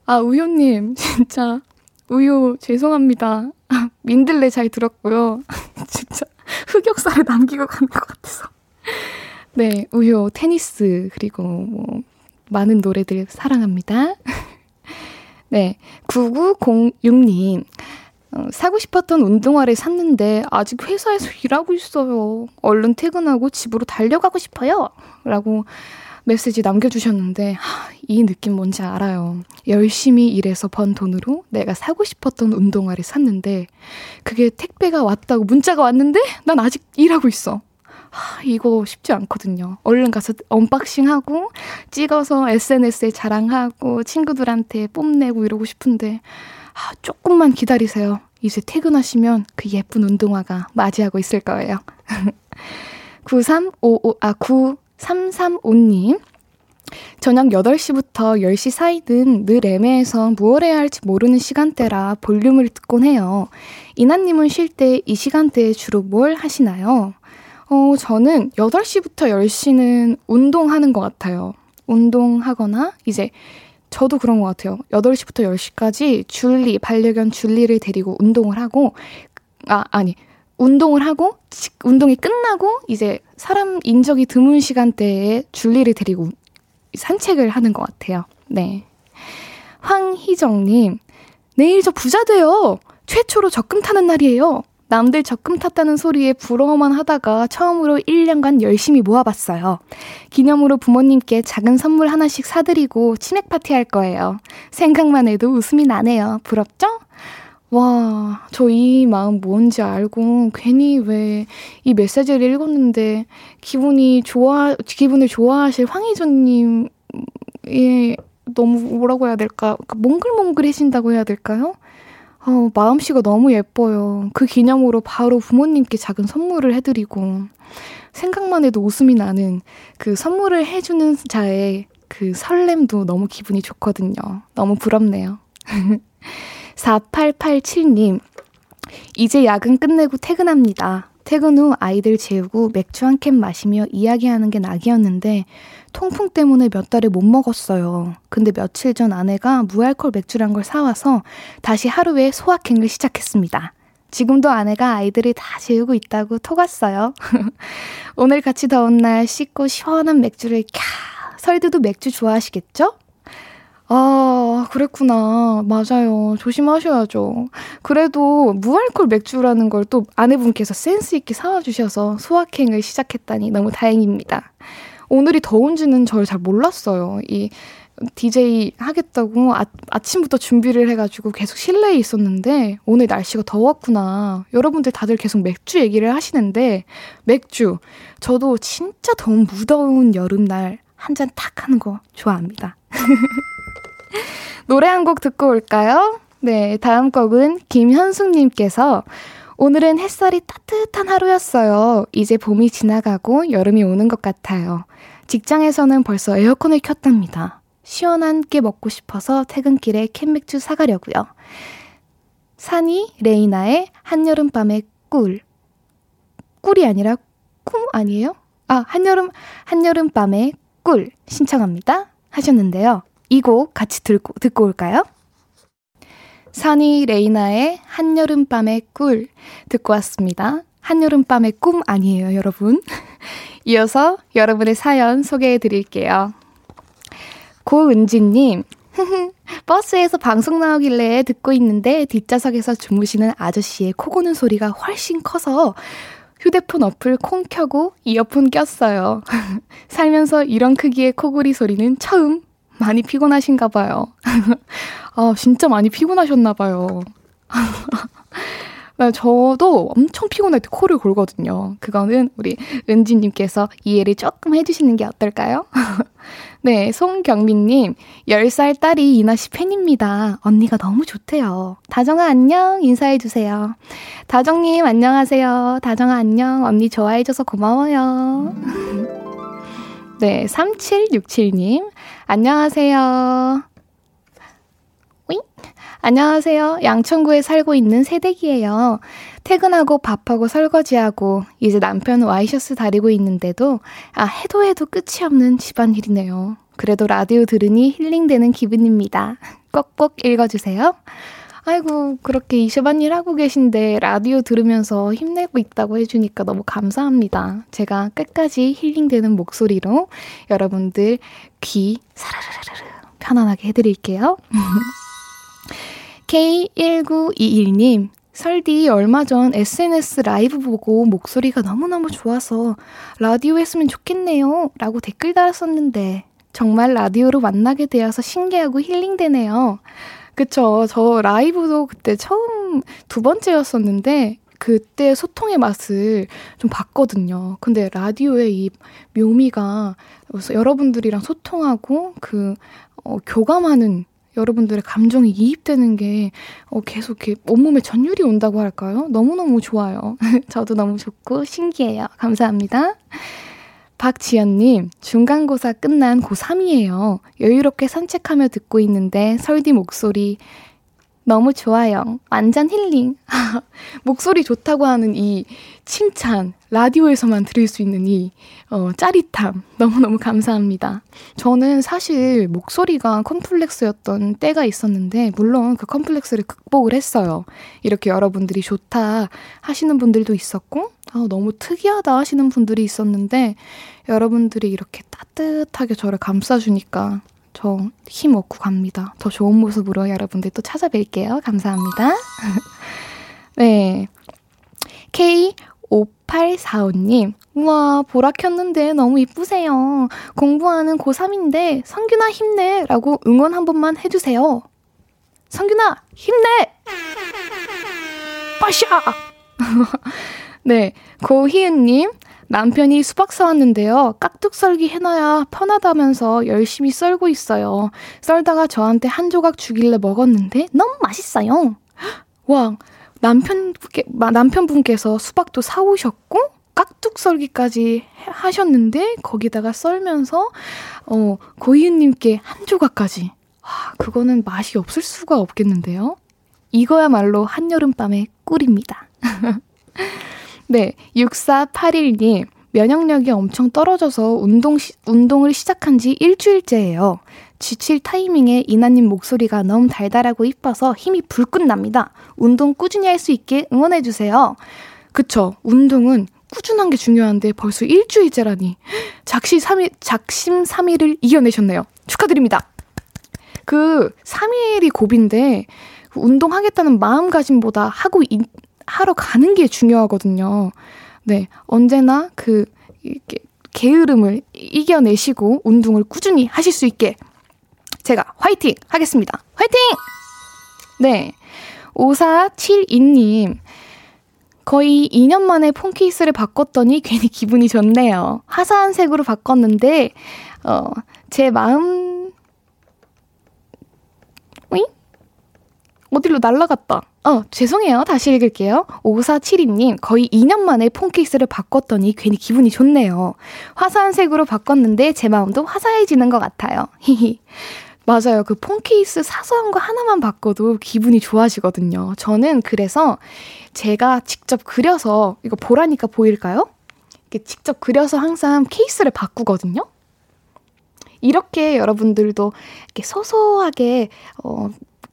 아, 우효님, *laughs* 진짜. 우효, 죄송합니다. *laughs* 민들레 잘 들었고요. 진짜 흑역사를 남기고 가는 것 같아서. 네, 우효, 테니스, 그리고 뭐, 많은 노래들 사랑합니다. 네, 9906님. 어, 사고 싶었던 운동화를 샀는데 아직 회사에서 *laughs* 일하고 있어요. 얼른 퇴근하고 집으로 달려가고 싶어요. 라고 메시지 남겨주셨는데 하, 이 느낌 뭔지 알아요. 열심히 일해서 번 돈으로 내가 사고 싶었던 운동화를 샀는데 그게 택배가 왔다고 문자가 왔는데 난 아직 일하고 있어. 하, 이거 쉽지 않거든요. 얼른 가서 언박싱하고 찍어서 SNS에 자랑하고 친구들한테 뽐내고 이러고 싶은데 하, 조금만 기다리세요. 이제 퇴근하시면 그 예쁜 운동화가 맞이하고 있을 거예요. *laughs* 9355, 아, 9335님. 저녁 8시부터 10시 사이는 늘 애매해서 무얼 해야 할지 모르는 시간대라 볼륨을 듣곤 해요. 이나님은 쉴 때 이 시간대에 주로 뭘 하시나요? 어, 저는 8시부터 10시는 운동하는 것 같아요. 운동하거나, 이제, 저도 그런 것 같아요. 8시부터 10시까지 줄리, 반려견 줄리를 데리고 운동을 하고, 아, 아니, 운동을 하고, 운동이 끝나고, 이제 사람 인적이 드문 시간대에 줄리를 데리고 산책을 하는 것 같아요. 네. 황희정님, 내일 저 부자 돼요! 최초로 적금 타는 날이에요. 남들 적금 탔다는 소리에 부러워만 하다가 처음으로 1년간 열심히 모아봤어요. 기념으로 부모님께 작은 선물 하나씩 사드리고 치맥 파티 할 거예요. 생각만 해도 웃음이 나네요. 부럽죠? 와, 저 이 마음 뭔지 알고 괜히 왜 이 메시지를 읽었는데 기분이 좋아, 기분을 좋아하실 황희조님이 너무 뭐라고 해야 될까? 몽글몽글해진다고 해야 될까요? 어, 마음씨가 너무 예뻐요. 그 기념으로 바로 부모님께 작은 선물을 해드리고, 생각만 해도 웃음이 나는 그 선물을 해주는 자의 그 설렘도 너무 기분이 좋거든요. 너무 부럽네요. *laughs* 4887님, 이제 야근 끝내고 퇴근합니다. 퇴근 후 아이들 재우고 맥주 한 캔 마시며 이야기하는 게 낙이었는데 통풍 때문에 몇 달을 못 먹었어요. 근데 며칠 전 아내가 무알콜 맥주란 걸 사와서 다시 하루에 소확행을 시작했습니다. 지금도 아내가 아이들을 다 재우고 있다고 톡왔어요. *laughs* 오늘 같이 더운 날 씻고 시원한 맥주를 캬. 설드도 맥주 좋아하시겠죠? 아, 그랬구나. 맞아요. 조심하셔야죠. 그래도 무알콜 맥주라는 걸 또 아내분께서 센스 있게 사와 주셔서 소확행을 시작했다니 너무 다행입니다. 오늘이 더운지는 저를 잘 몰랐어요. 이 DJ 하겠다고 아, 아침부터 준비를 해가지고 계속 실내에 있었는데 오늘 날씨가 더웠구나. 여러분들 다들 계속 맥주 얘기를 하시는데 맥주 저도 진짜 더운 무더운 여름날 한 잔 탁 하는 거 좋아합니다. *laughs* 노래 한 곡 듣고 올까요? 네, 다음 곡은 김현숙님께서 오늘은 햇살이 따뜻한 하루였어요. 이제 봄이 지나가고 여름이 오는 것 같아요. 직장에서는 벌써 에어컨을 켰답니다. 시원한 게 먹고 싶어서 퇴근길에 캔맥주 사가려고요. 산이 레이나의 한여름밤의 꿀. 꿀이 아니라 꿈 아니에요? 아, 한여름, 한여름밤의 꿀 신청합니다. 하셨는데요. 이 곡 같이 듣고, 듣고 올까요? 산이 레이나의 한여름밤의 꿀 듣고 왔습니다. 한여름밤의 꿈 아니에요, 여러분. *laughs* 이어서 여러분의 사연 소개해 드릴게요. 고은지님, 버스에서 방송 나오길래 듣고 있는데 뒷좌석에서 주무시는 아저씨의 코 고는 소리가 훨씬 커서 휴대폰 어플 콩 켜고 이어폰 꼈어요. *laughs* 살면서 이런 크기의 코골이 소리는 처음. 많이 피곤하신가 봐요. *laughs* 아, 진짜 많이 피곤하셨나 봐요. *laughs* 네, 저도 엄청 피곤할 때 코를 골거든요. 그거는 우리 은지님께서 이해를 조금 해주시는 게 어떨까요? *laughs* 네, 송경민님, 10살 딸이 이나 씨 팬입니다. 언니가 너무 좋대요. 다정아 안녕, 인사해주세요. 다정님 안녕하세요. 다정아 안녕, 언니 좋아해줘서 고마워요. *laughs* 네, 3767님, 안녕하세요. 안녕하세요. 양천구에 살고 있는 새댁이에요. 퇴근하고 밥하고 설거지하고 이제 남편 와이셔츠 다리고 있는데도 아 해도 해도 끝이 없는 집안일이네요. 그래도 라디오 들으니 힐링되는 기분입니다. 꼭꼭 읽어주세요. 아이고, 그렇게 이 집안일 하고 계신데 라디오 들으면서 힘내고 있다고 해주니까 너무 감사합니다. 제가 끝까지 힐링되는 목소리로 여러분들 귀 사르르르르 편안하게 해드릴게요. *laughs* K1921님, 설디 얼마 전 SNS 라이브 보고 목소리가 너무너무 좋아서 라디오 했으면 좋겠네요. 라고 댓글 달았었는데 정말 라디오로 만나게 되어서 신기하고 힐링되네요. 그쵸. 저 라이브도 그때 처음 두 번째였었는데 그때 소통의 맛을 좀 봤거든요. 근데 라디오의 이 묘미가 여러분들이랑 소통하고 그 어, 교감하는 여러분들의 감정이 이입되는 게 어, 계속 이렇게 온몸에 전율이 온다고 할까요? 너무너무 좋아요. *laughs* 저도 너무 좋고 신기해요. 감사합니다. 박지연님, 중간고사 끝난 고3이에요. 여유롭게 산책하며 듣고 있는데 설디 목소리 너무 좋아요. 완전 힐링. *laughs* 목소리 좋다고 하는 이 칭찬, 라디오에서만 들을 수 있는 이 어, 짜릿함. 너무너무 감사합니다. 저는 사실 목소리가 컴플렉스였던 때가 있었는데, 물론 그 컴플렉스를 극복을 했어요. 이렇게 여러분들이 좋다 하시는 분들도 있었고, 아, 너무 특이하다 하시는 분들이 있었는데, 여러분들이 이렇게 따뜻하게 저를 감싸주니까 저 힘 얻고 갑니다. 더 좋은 모습으로 여러분들 또 찾아뵐게요. 감사합니다. *laughs* 네. K5845님, 우와, 보라 켰는데 너무 이쁘세요. 공부하는 고3인데, 성균아 힘내! 라고 응원 한 번만 해주세요. 성균아, 힘내! 빠샤! *laughs* 네, 고희은님, 남편이 수박 사왔는데요. 깍둑 썰기 해놔야 편하다면서 열심히 썰고 있어요. 썰다가 저한테 한 조각 주길래 먹었는데 너무 맛있어요. 와, 남편분께, 남편분께서 수박도 사오셨고, 깍둑 썰기까지 하셨는데, 거기다가 썰면서, 어, 고이은님께 한 조각까지. 와, 그거는 맛이 없을 수가 없겠는데요? 이거야말로 한여름밤의 꿀입니다. *laughs* 네, 6481님. 면역력이 엄청 떨어져서 운동 시, 운동을 시작한 지 일주일째예요. 지칠 타이밍에 이나님 목소리가 너무 달달하고 이뻐서 힘이 불끈 납니다. 운동 꾸준히 할 수 있게 응원해주세요. 그쵸. 운동은 꾸준한 게 중요한데 벌써 일주일째라니. 작심 3일, 작심 3일을 이겨내셨네요. 축하드립니다. 그 3일이 고비인데 운동하겠다는 마음가짐보다 하고 있, 하러 가는 게 중요하거든요. 네, 언제나 그 이렇게 게으름을 이겨내시고 운동을 꾸준히 하실 수 있게 제가 화이팅 하겠습니다. 화이팅! 네. 5472님. 거의 2년 만에 폰 케이스를 바꿨더니 괜히 기분이 좋네요. 화사한 색으로 바꿨는데, 어, 제 마음, 오잉? 어디로 날라갔다. 어, 죄송해요. 다시 읽을게요. 5472님, 거의 2년 만에 폰 케이스를 바꿨더니 괜히 기분이 좋네요. 화사한 색으로 바꿨는데 제 마음도 화사해지는 것 같아요. 히히. 맞아요. 그 폰 케이스 사소한 거 하나만 바꿔도 기분이 좋아지거든요. 저는 그래서 제가 직접 그려서, 이거 보라니까 보일까요? 이렇게 직접 그려서 항상 케이스를 바꾸거든요. 이렇게 여러분들도 이렇게 소소하게, 어,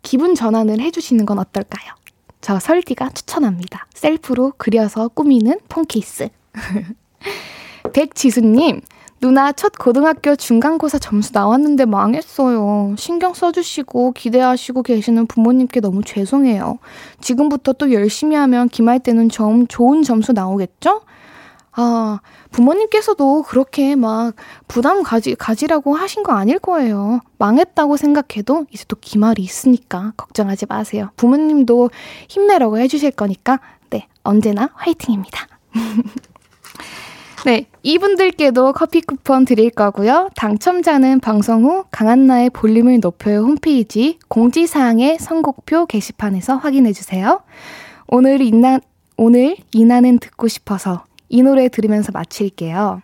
기분 전환을 해주시는 건 어떨까요? 저 설디가 추천합니다. 셀프로 그려서 꾸미는 폰케이스. *laughs* 백지수님, 누나 첫 고등학교 중간고사 점수 나왔는데 망했어요. 신경 써주시고 기대하시고 계시는 부모님께 너무 죄송해요. 지금부터 또 열심히 하면 기말 때는 좀 좋은 점수 나오겠죠? 아, 부모님께서도 그렇게 막 부담 가지, 가지라고 하신 거 아닐 거예요. 망했다고 생각해도 이제 또 기말이 있으니까 걱정하지 마세요. 부모님도 힘내라고 해주실 거니까, 네, 언제나 화이팅입니다. *laughs* 네, 이분들께도 커피 쿠폰 드릴 거고요. 당첨자는 방송 후 강한나의 볼륨을 높여요 홈페이지 공지사항의 선곡표 게시판에서 확인해 주세요. 오늘 이나, 오늘 이나는 듣고 싶어서 이 노래 들으면서 마칠게요.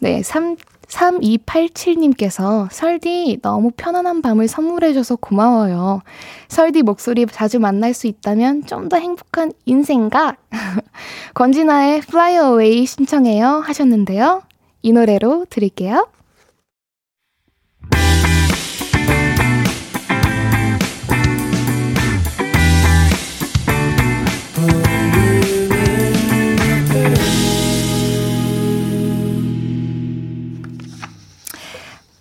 네, 3, 3287님께서 설디 너무 편안한 밤을 선물해줘서 고마워요. 설디 목소리 자주 만날 수 있다면 좀 더 행복한 인생각. *laughs* 권진아의 Fly Away 신청해요 하셨는데요. 이 노래로 드릴게요.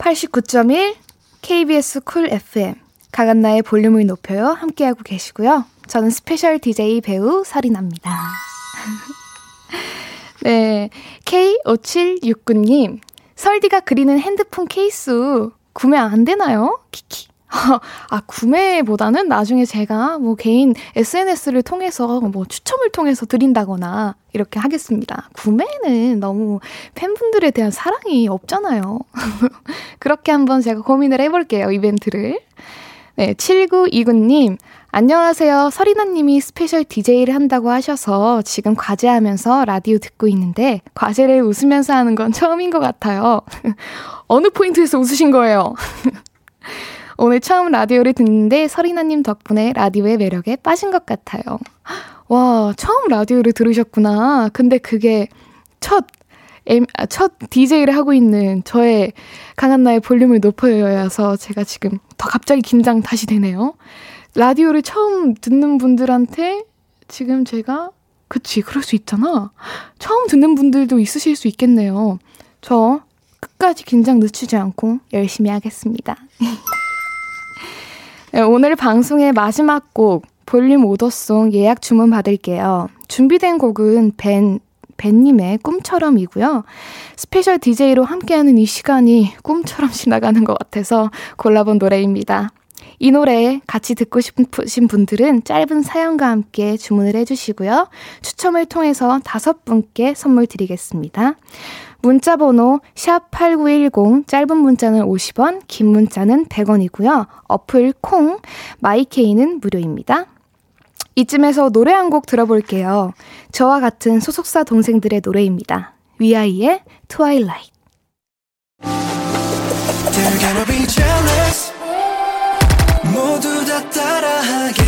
89.1 KBS 쿨 FM 강한나의 볼륨을 높여요 함께하고 계시고요. 저는 스페셜 DJ 배우 설인아입니다. *laughs* 네, K5769님 설디가 그리는 핸드폰 케이스 구매 안 되나요? 키키. *laughs* 아, 구매보다는 나중에 제가 뭐 개인 SNS를 통해서 뭐 추첨을 통해서 드린다거나 이렇게 하겠습니다. 구매는 너무 팬분들에 대한 사랑이 없잖아요. *laughs* 그렇게 한번 제가 고민을 해볼게요, 이벤트를. 네, 7929님. 안녕하세요. 설인아님이 스페셜 DJ를 한다고 하셔서 지금 과제하면서 라디오 듣고 있는데 과제를 웃으면서 하는 건 처음인 것 같아요. *laughs* 어느 포인트에서 웃으신 거예요? 오늘 처음 라디오를 듣는데 설인아님 덕분에 라디오의 매력에 빠진 것 같아요. 와, 처음 라디오를 들으셨구나. 근데 그게 첫, M, 아, 첫 DJ를 하고 있는 저의 강한나의 볼륨을 높여여서 제가 지금 더 갑자기 긴장 다시 되네요. 라디오를 처음 듣는 분들한테 지금 제가 그치, 그럴 수 있잖아. 처음 듣는 분들도 있으실 수 있겠네요. 저 끝까지 긴장 늦추지 않고 열심히 하겠습니다. *laughs* 네, 오늘 방송의 마지막 곡 볼륨 order song 예약 주문 받을게요. 준비된 곡은 벤 벤님의 꿈처럼이고요. 스페셜 DJ로 함께하는 이 시간이 꿈처럼 *laughs* 지나가는 것 같아서 골라본 노래입니다. 이 노래 같이 듣고 싶으신 분들은 짧은 사연과 함께 주문을 해주시고요. 추첨을 통해서 다섯 분께 선물 드리겠습니다. 문자 번호 샵8910 짧은 문자는 50원, 긴 문자는 100원이고요. 어플 콩 마이케이는 무료입니다. 이쯤에서 노래 한 곡 들어볼게요. 저와 같은 소속사 동생들의 노래입니다. 위아이의 트와일라이트. 모두 다 따라하게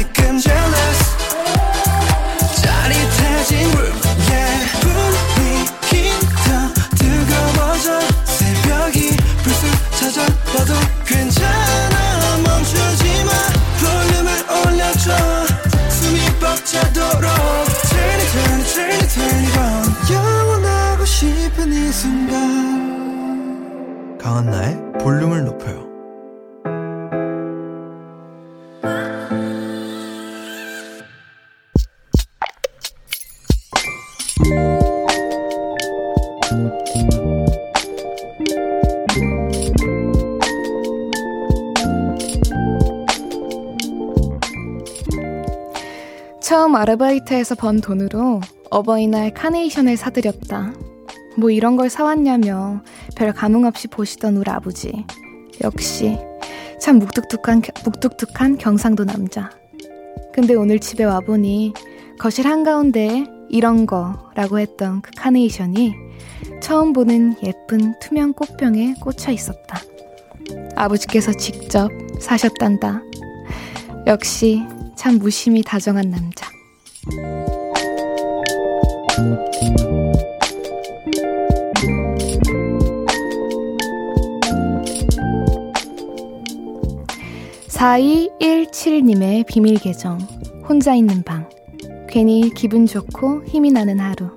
아르바이트에서 번 돈으로 어버이날 카네이션을 사드렸다. 뭐 이런 걸 사왔냐며 별 감흥 없이 보시던 우리 아버지. 역시 참 묵뚝뚝한, 묵뚝뚝한 경상도 남자. 근데 오늘 집에 와 보니 거실 한가운데 이런 거라고 했던 그 카네이션이 처음 보는 예쁜 투명 꽃병에 꽂혀 있었다. 아버지께서 직접 사셨단다. 역시 참 무심히 다정한 남자. (4217님의) 비밀 계정 혼자 있는 방. 괜히 기분 좋고 힘이 나는 하루.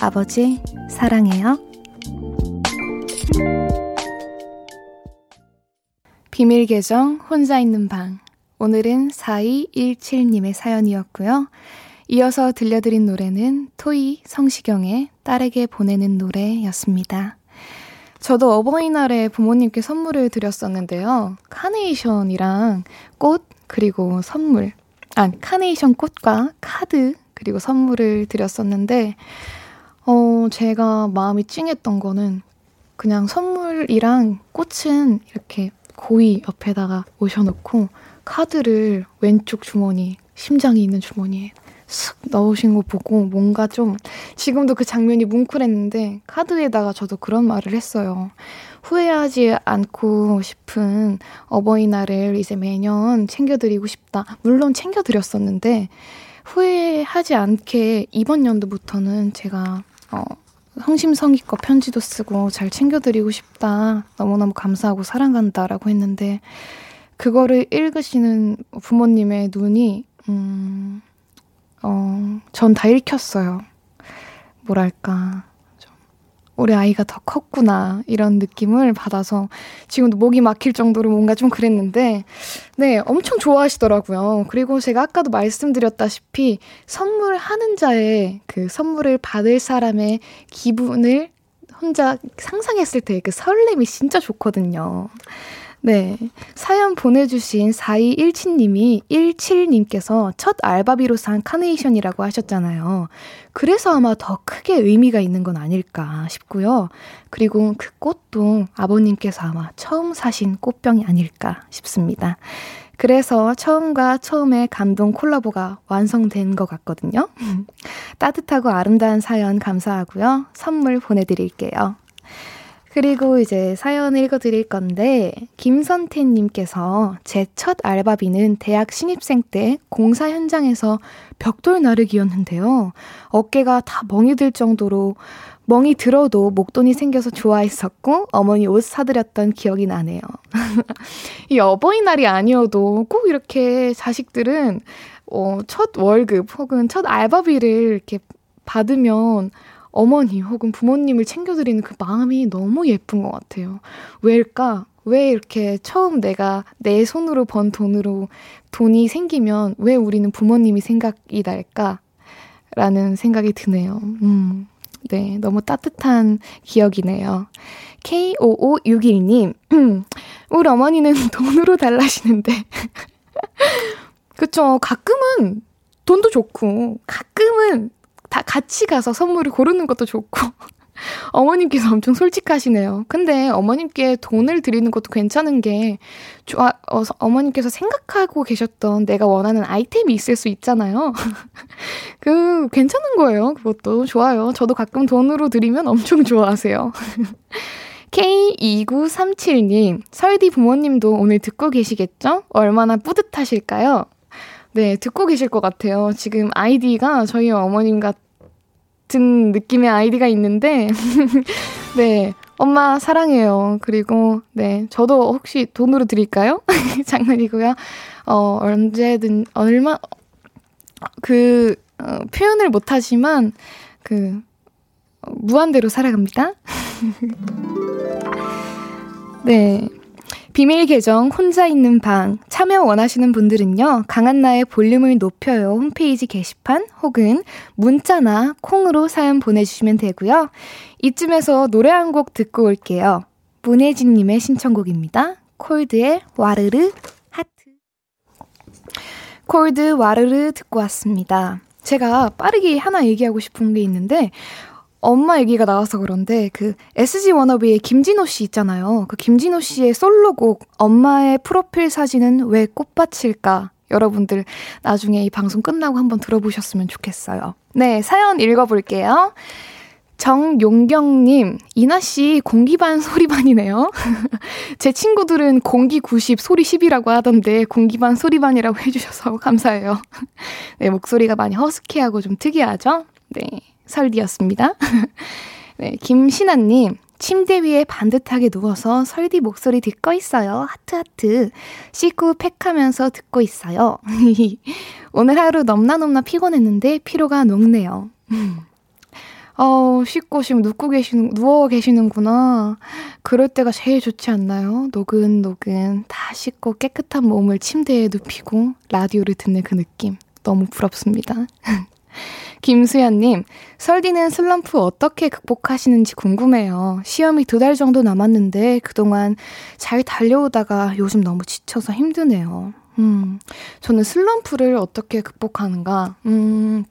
아버지 사랑해요. 비밀 계정 혼자 있는 방. 오늘은 4217님의 사연이었고요. 이어서 들려드린 노래는 토이 성시경의 딸에게 보내는 노래였습니다. 저도 어버이날에 부모님께 선물을 드렸었는데요. 카네이션이랑 꽃, 그리고 선물. 아, 카네이션 꽃과 카드, 그리고 선물을 드렸었는데, 어, 제가 마음이 찡했던 거는 그냥 선물이랑 꽃은 이렇게 고이 옆에다가 모셔놓고 카드를 왼쪽 주머니, 심장이 있는 주머니에 슥 넣으신 거 보고 뭔가 좀 지금도 그 장면이 뭉클했는데 카드에다가 저도 그런 말을 했어요. 후회하지 않고 싶은 어버이날을 이제 매년 챙겨드리고 싶다. 물론 챙겨드렸었는데 후회하지 않게 이번 연도부터는 제가 어, 성심성의껏 편지도 쓰고 잘 챙겨드리고 싶다. 너무너무 감사하고 사랑한다라고 했는데 그거를 읽으시는 부모님의 눈이 음, 어, 전 다 읽혔어요. 뭐랄까. 우리 아이가 더 컸구나 이런 느낌을 받아서 지금도 목이 막힐 정도로 뭔가 좀 그랬는데 네 엄청 좋아하시더라고요. 그리고 제가 아까도 말씀드렸다시피 선물하는 자의 그 선물을 받을 사람의 기분을 혼자 상상했을 때 그 설렘이 진짜 좋거든요. 네. 사연 보내주신 4217님이 17님께서 첫 알바비로 산 카네이션이라고 하셨잖아요. 그래서 아마 더 크게 의미가 있는 건 아닐까 싶고요. 그리고 그 꽃도 아버님께서 아마 처음 사신 꽃병이 아닐까 싶습니다. 그래서 처음과 처음의 감동 콜라보가 완성된 것 같거든요. 따뜻하고 아름다운 사연 감사하고요. 선물 보내드릴게요. 그리고 이제 사연 읽어드릴 건데, 김선태님께서 제 첫 알바비는 대학 신입생 때 공사 현장에서 벽돌 나르기였는데요. 어깨가 다 멍이 들 정도로 멍이 들어도 목돈이 생겨서 좋아했었고, 어머니 옷 사드렸던 기억이 나네요. *laughs* 이 어버이날이 아니어도 꼭 이렇게 자식들은 어, 첫 월급 혹은 첫 알바비를 이렇게 받으면 어머니 혹은 부모님을 챙겨드리는 그 마음이 너무 예쁜 것 같아요. 왜일까? 왜 이렇게 처음 내가 내 손으로 번 돈으로 돈이 생기면 왜 우리는 부모님이 생각이 날까? 라는 생각이 드네요. 음, 네, 너무 따뜻한 기억이네요. K5561님, *clears throat* 우리 어머니는 *laughs* 돈으로 달라시는데. *laughs* 그쵸. 가끔은 돈도 좋고, 가끔은 다 같이 가서 선물을 고르는 것도 좋고. *laughs* 어머님께서 엄청 솔직하시네요. 근데 어머님께 돈을 드리는 것도 괜찮은 게, 좋아, 어, 어머님께서 생각하고 계셨던 내가 원하는 아이템이 있을 수 있잖아요. *laughs* 그, 괜찮은 거예요. 그것도. 좋아요. 저도 가끔 돈으로 드리면 엄청 좋아하세요. *laughs* K2937님, 설디 부모님도 오늘 듣고 계시겠죠? 얼마나 뿌듯하실까요? 네, 듣고 계실 것 같아요. 지금 아이디가 저희 어머님 같 같은 느낌의 아이디가 있는데, *laughs* 네. 엄마 사랑해요. 그리고, 네. 저도 혹시 돈으로 드릴까요? *laughs* 장난이고요. 어, 언제든, 얼마, 그, 어, 표현을 못하지만, 그, 어, 무한대로 살아갑니다. *laughs* 네. 비밀 계정 혼자 있는 방 참여 원하시는 분들은요. 강한나의 볼륨을 높여요 홈페이지 게시판 혹은 문자나 콩으로 사연 보내주시면 되고요. 이쯤에서 노래 한 곡 듣고 올게요. 문혜진님의 신청곡입니다. 콜드의 와르르 하트 콜드 와르르 듣고 왔습니다. 제가 빠르게 하나 얘기하고 싶은 게 있는데 엄마 얘기가 나와서 그런데 그 SG 워너비의 김진호 씨 있잖아요. 그 김진호 씨의 솔로곡 엄마의 프로필 사진은 왜 꽃밭일까? 여러분들 나중에 이 방송 끝나고 한번 들어보셨으면 좋겠어요. 네, 사연 읽어볼게요. 정용경님, 이나씨 공기반 소리반이네요. *laughs* 제 친구들은 공기 90, 소리 10이라고 하던데 공기반 소리반이라고 해주셔서 *laughs* 감사해요. 네, 목소리가 많이 허스키하고 좀 특이하죠? 네. 설디였습니다. *laughs* 네, 김신아님, 침대 위에 반듯하게 누워서 설디 목소리 듣고 있어요. 하트 하트. 씻고 팩하면서 듣고 있어요. *laughs* 오늘 하루 넘나넘나 피곤했는데 피로가 녹네요. *laughs* 어, 씻고 지금 눕고 계시는, 누워 계시는구나. 그럴 때가 제일 좋지 않나요? 노근노근 다 씻고 깨끗한 몸을 침대에 눕히고 라디오를 듣는 그 느낌. 너무 부럽습니다. 김수연님, 설디는 슬럼프 어떻게 극복하시는지 궁금해요. 시험이 두 달 정도 남았는데 그동안 잘 달려오다가 요즘 너무 지쳐서 힘드네요. 음, 저는 슬럼프를 어떻게 극복하는가? 음,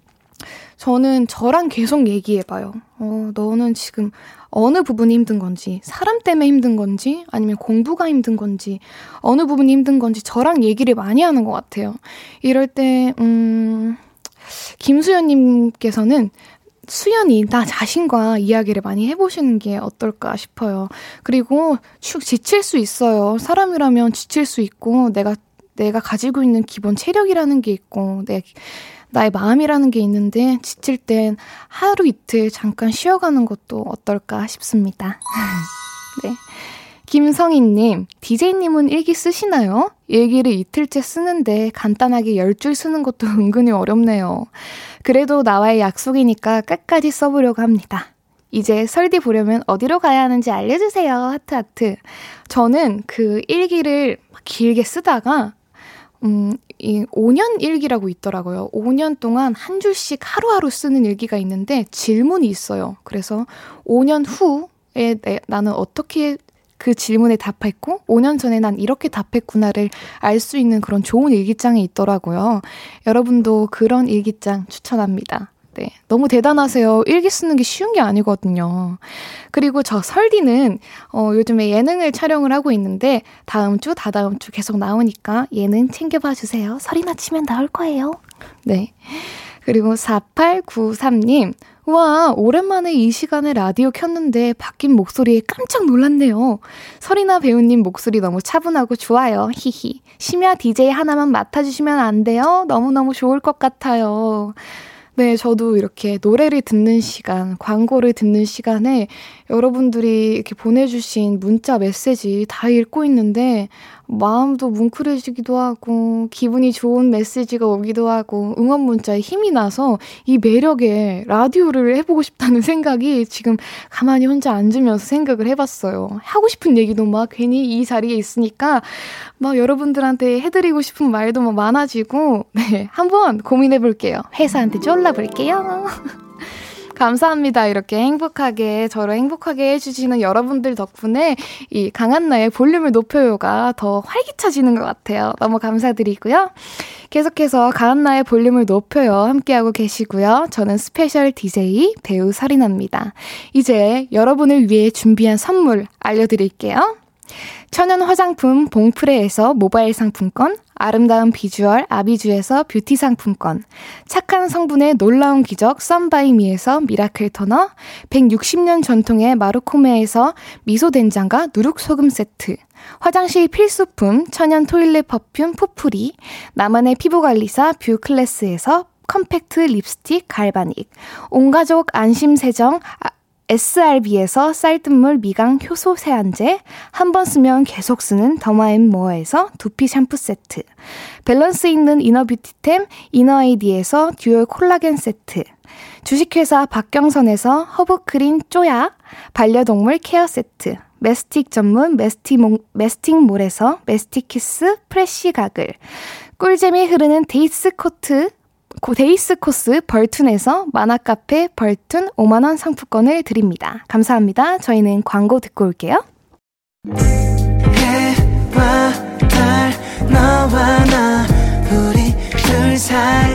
저는 저랑 계속 얘기해봐요. 어, 너는 지금 어느 부분이 힘든 건지, 사람 때문에 힘든 건지, 아니면 공부가 힘든 건지, 어느 부분이 힘든 건지 저랑 얘기를 많이 하는 것 같아요. 이럴 때, 음, 김수연님께서는 수연이 나 자신과 이야기를 많이 해보시는 게 어떨까 싶어요. 그리고 축 지칠 수 있어요. 사람이라면 지칠 수 있고 내가 내가 가지고 있는 기본 체력이라는 게 있고 내 나의 마음이라는 게 있는데 지칠 땐 하루 이틀 잠깐 쉬어가는 것도 어떨까 싶습니다. *laughs* 네. 김성희님, DJ님은 일기 쓰시나요? 일기를 이틀째 쓰는데 간단하게 열 줄 쓰는 것도 *laughs* 은근히 어렵네요. 그래도 나와의 약속이니까 끝까지 써보려고 합니다. 이제 설디 보려면 어디로 가야 하는지 알려주세요. 하트, 하트. 저는 그 일기를 길게 쓰다가, 음, 이 5년 일기라고 있더라고요. 5년 동안 한 줄씩 하루하루 쓰는 일기가 있는데 질문이 있어요. 그래서 5년 후에 내, 나는 어떻게 그 질문에 답했고 5년 전에 난 이렇게 답했구나를 알 수 있는 그런 좋은 일기장이 있더라고요. 여러분도 그런 일기장 추천합니다. 네. 너무 대단하세요. 일기 쓰는 게 쉬운 게 아니거든요. 그리고 저 설디는, 어, 요즘에 예능을 촬영을 하고 있는데, 다음 주, 다다음 주 계속 나오니까 예능 챙겨봐 주세요. 설이나 치면 나올 거예요. 네. 그리고 4893님, 와, 오랜만에 이 시간에 라디오 켰는데 바뀐 목소리에 깜짝 놀랐네요. 설이나 배우님 목소리 너무 차분하고 좋아요. 히히. 심야 DJ 하나만 맡아주시면 안 돼요? 너무너무 좋을 것 같아요. 네, 저도 이렇게 노래를 듣는 시간, 광고를 듣는 시간에 여러분들이 이렇게 보내주신 문자 메시지 다 읽고 있는데, 마음도 뭉클해지기도 하고 기분이 좋은 메시지가 오기도 하고 응원 문자에 힘이 나서 이 매력에 라디오를 해보고 싶다는 *laughs* 생각이 지금 가만히 혼자 앉으면서 생각을 해봤어요. 하고 싶은 얘기도 막 괜히 이 자리에 있으니까 막 여러분들한테 해드리고 싶은 말도 막 많아지고 네 한번 고민해볼게요. 회사한테 쫄라볼게요. *laughs* 감사합니다. 이렇게 행복하게, 저를 행복하게 해주시는 여러분들 덕분에 이 강한나의 볼륨을 높여요가 더 활기차지는 것 같아요. 너무 감사드리고요. 계속해서 강한나의 볼륨을 높여요. 함께하고 계시고요. 저는 스페셜 DJ 배우 설인아입니다. 이제 여러분을 위해 준비한 선물 알려드릴게요. 천연 화장품 봉프레에서 모바일 상품권, 아름다운 비주얼 아비주에서 뷰티 상품권, 착한 성분의 놀라운 기적 썬바이미에서 miracle 토너, 160년 전통의 마루코메에서 미소 된장과 누룩 소금 세트, 화장실 필수품 천연 toilet perfume 푸풀이, 나만의 피부 관리사 뷰 클래스에서 컴팩트 립스틱 galvanic, 온가족 안심 세정 아, SRB에서 쌀뜨물 미강 효소 세안제, 한 번 쓰면 계속 쓰는 더마앤모어에서 두피 샴푸 세트, 밸런스 있는 이너 뷰티템 이너아이디에서 듀얼 콜라겐 세트, 주식회사 박경선에서 허브크린 쪼야, 반려동물 케어 세트, 메스틱 전문 메스티몽, 메스틱몰에서 메스틱키스 프레쉬 가글, 꿀잼이 흐르는 데이스 코트 데이스 코스 벌툰에서 만화카페 벌툰 5만원 상품권을 드립니다. 감사합니다. 저희는 광고 듣고 올게요. 해와 달, 너와 나, 우리 둘 사이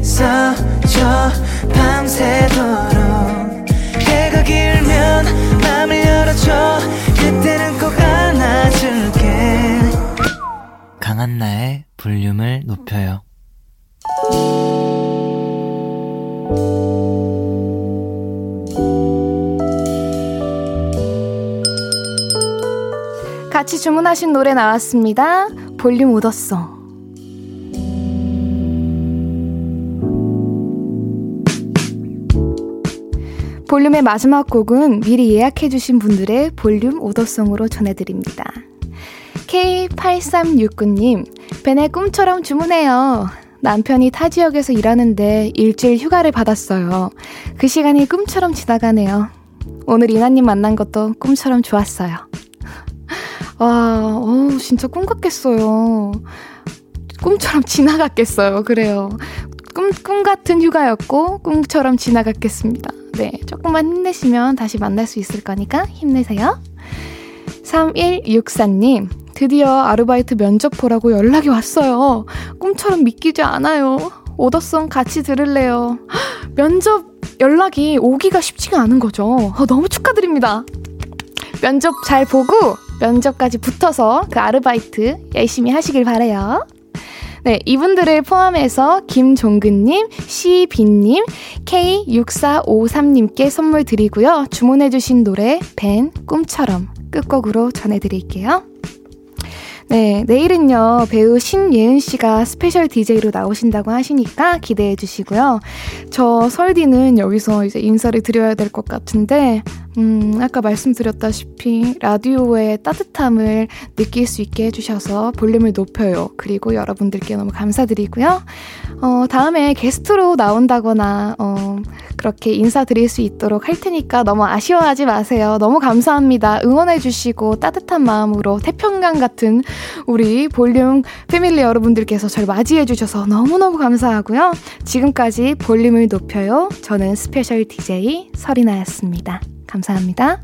있어줘, 밤새도록. 해가 길면 맘을 열어줘, 그때는 꼭 안아줄게. 강한나의 볼륨을 높여요. 같이 주문하신 노래 나왔습니다. 볼륨 오더송. 볼륨의 마지막 곡은 미리 예약해주신 분들의 볼륨 오더송으로 전해드립니다. K8369님, 벤의 꿈처럼 주문해요. 남편이 타 지역에서 일하는데 일주일 휴가를 받았어요. 그 시간이 꿈처럼 지나가네요. 오늘 이나님 만난 것도 꿈처럼 좋았어요. 와, 어우, 진짜 꿈 같겠어요. 꿈처럼 지나갔겠어요. 그래요. 꿈, 꿈 같은 휴가였고, 꿈처럼 지나갔겠습니다. 네, 조금만 힘내시면 다시 만날 수 있을 거니까 힘내세요. 3164님, 드디어 아르바이트 면접 보라고 연락이 왔어요. 꿈처럼 믿기지 않아요. 오더송 같이 들을래요. *gasps* 면접 연락이 오기가 쉽지가 않은 거죠. 어, 너무 축하드립니다. 면접 잘 보고 면접까지 붙어서 그 아르바이트 열심히 하시길 바래요. 네, 이분들을 포함해서 김종근님, 시빈님, K6453님께 선물 드리고요. 주문해주신 노래, 벤, 꿈처럼 끝곡으로 전해드릴게요. 네, 내일은요, 배우 신예은 씨가 스페셜 DJ로 나오신다고 하시니까 기대해 주시고요. 저 설디는 여기서 이제 인사를 드려야 될 것 같은데, 음, 아까 말씀드렸다시피 라디오의 따뜻함을 느낄 수 있게 해주셔서 볼륨을 높여요. 그리고 여러분들께 너무 감사드리고요. 어, 다음에 게스트로 나온다거나, 어, 그렇게 인사드릴 수 있도록 할 테니까 너무 아쉬워하지 마세요. 너무 감사합니다. 응원해주시고 따뜻한 마음으로 태평강 같은 우리 볼륨 패밀리 여러분들께서 저를 맞이해주셔서 너무너무 감사하고요. 지금까지 볼륨을 높여요. 저는 스페셜 DJ 설이나였습니다. 감사합니다.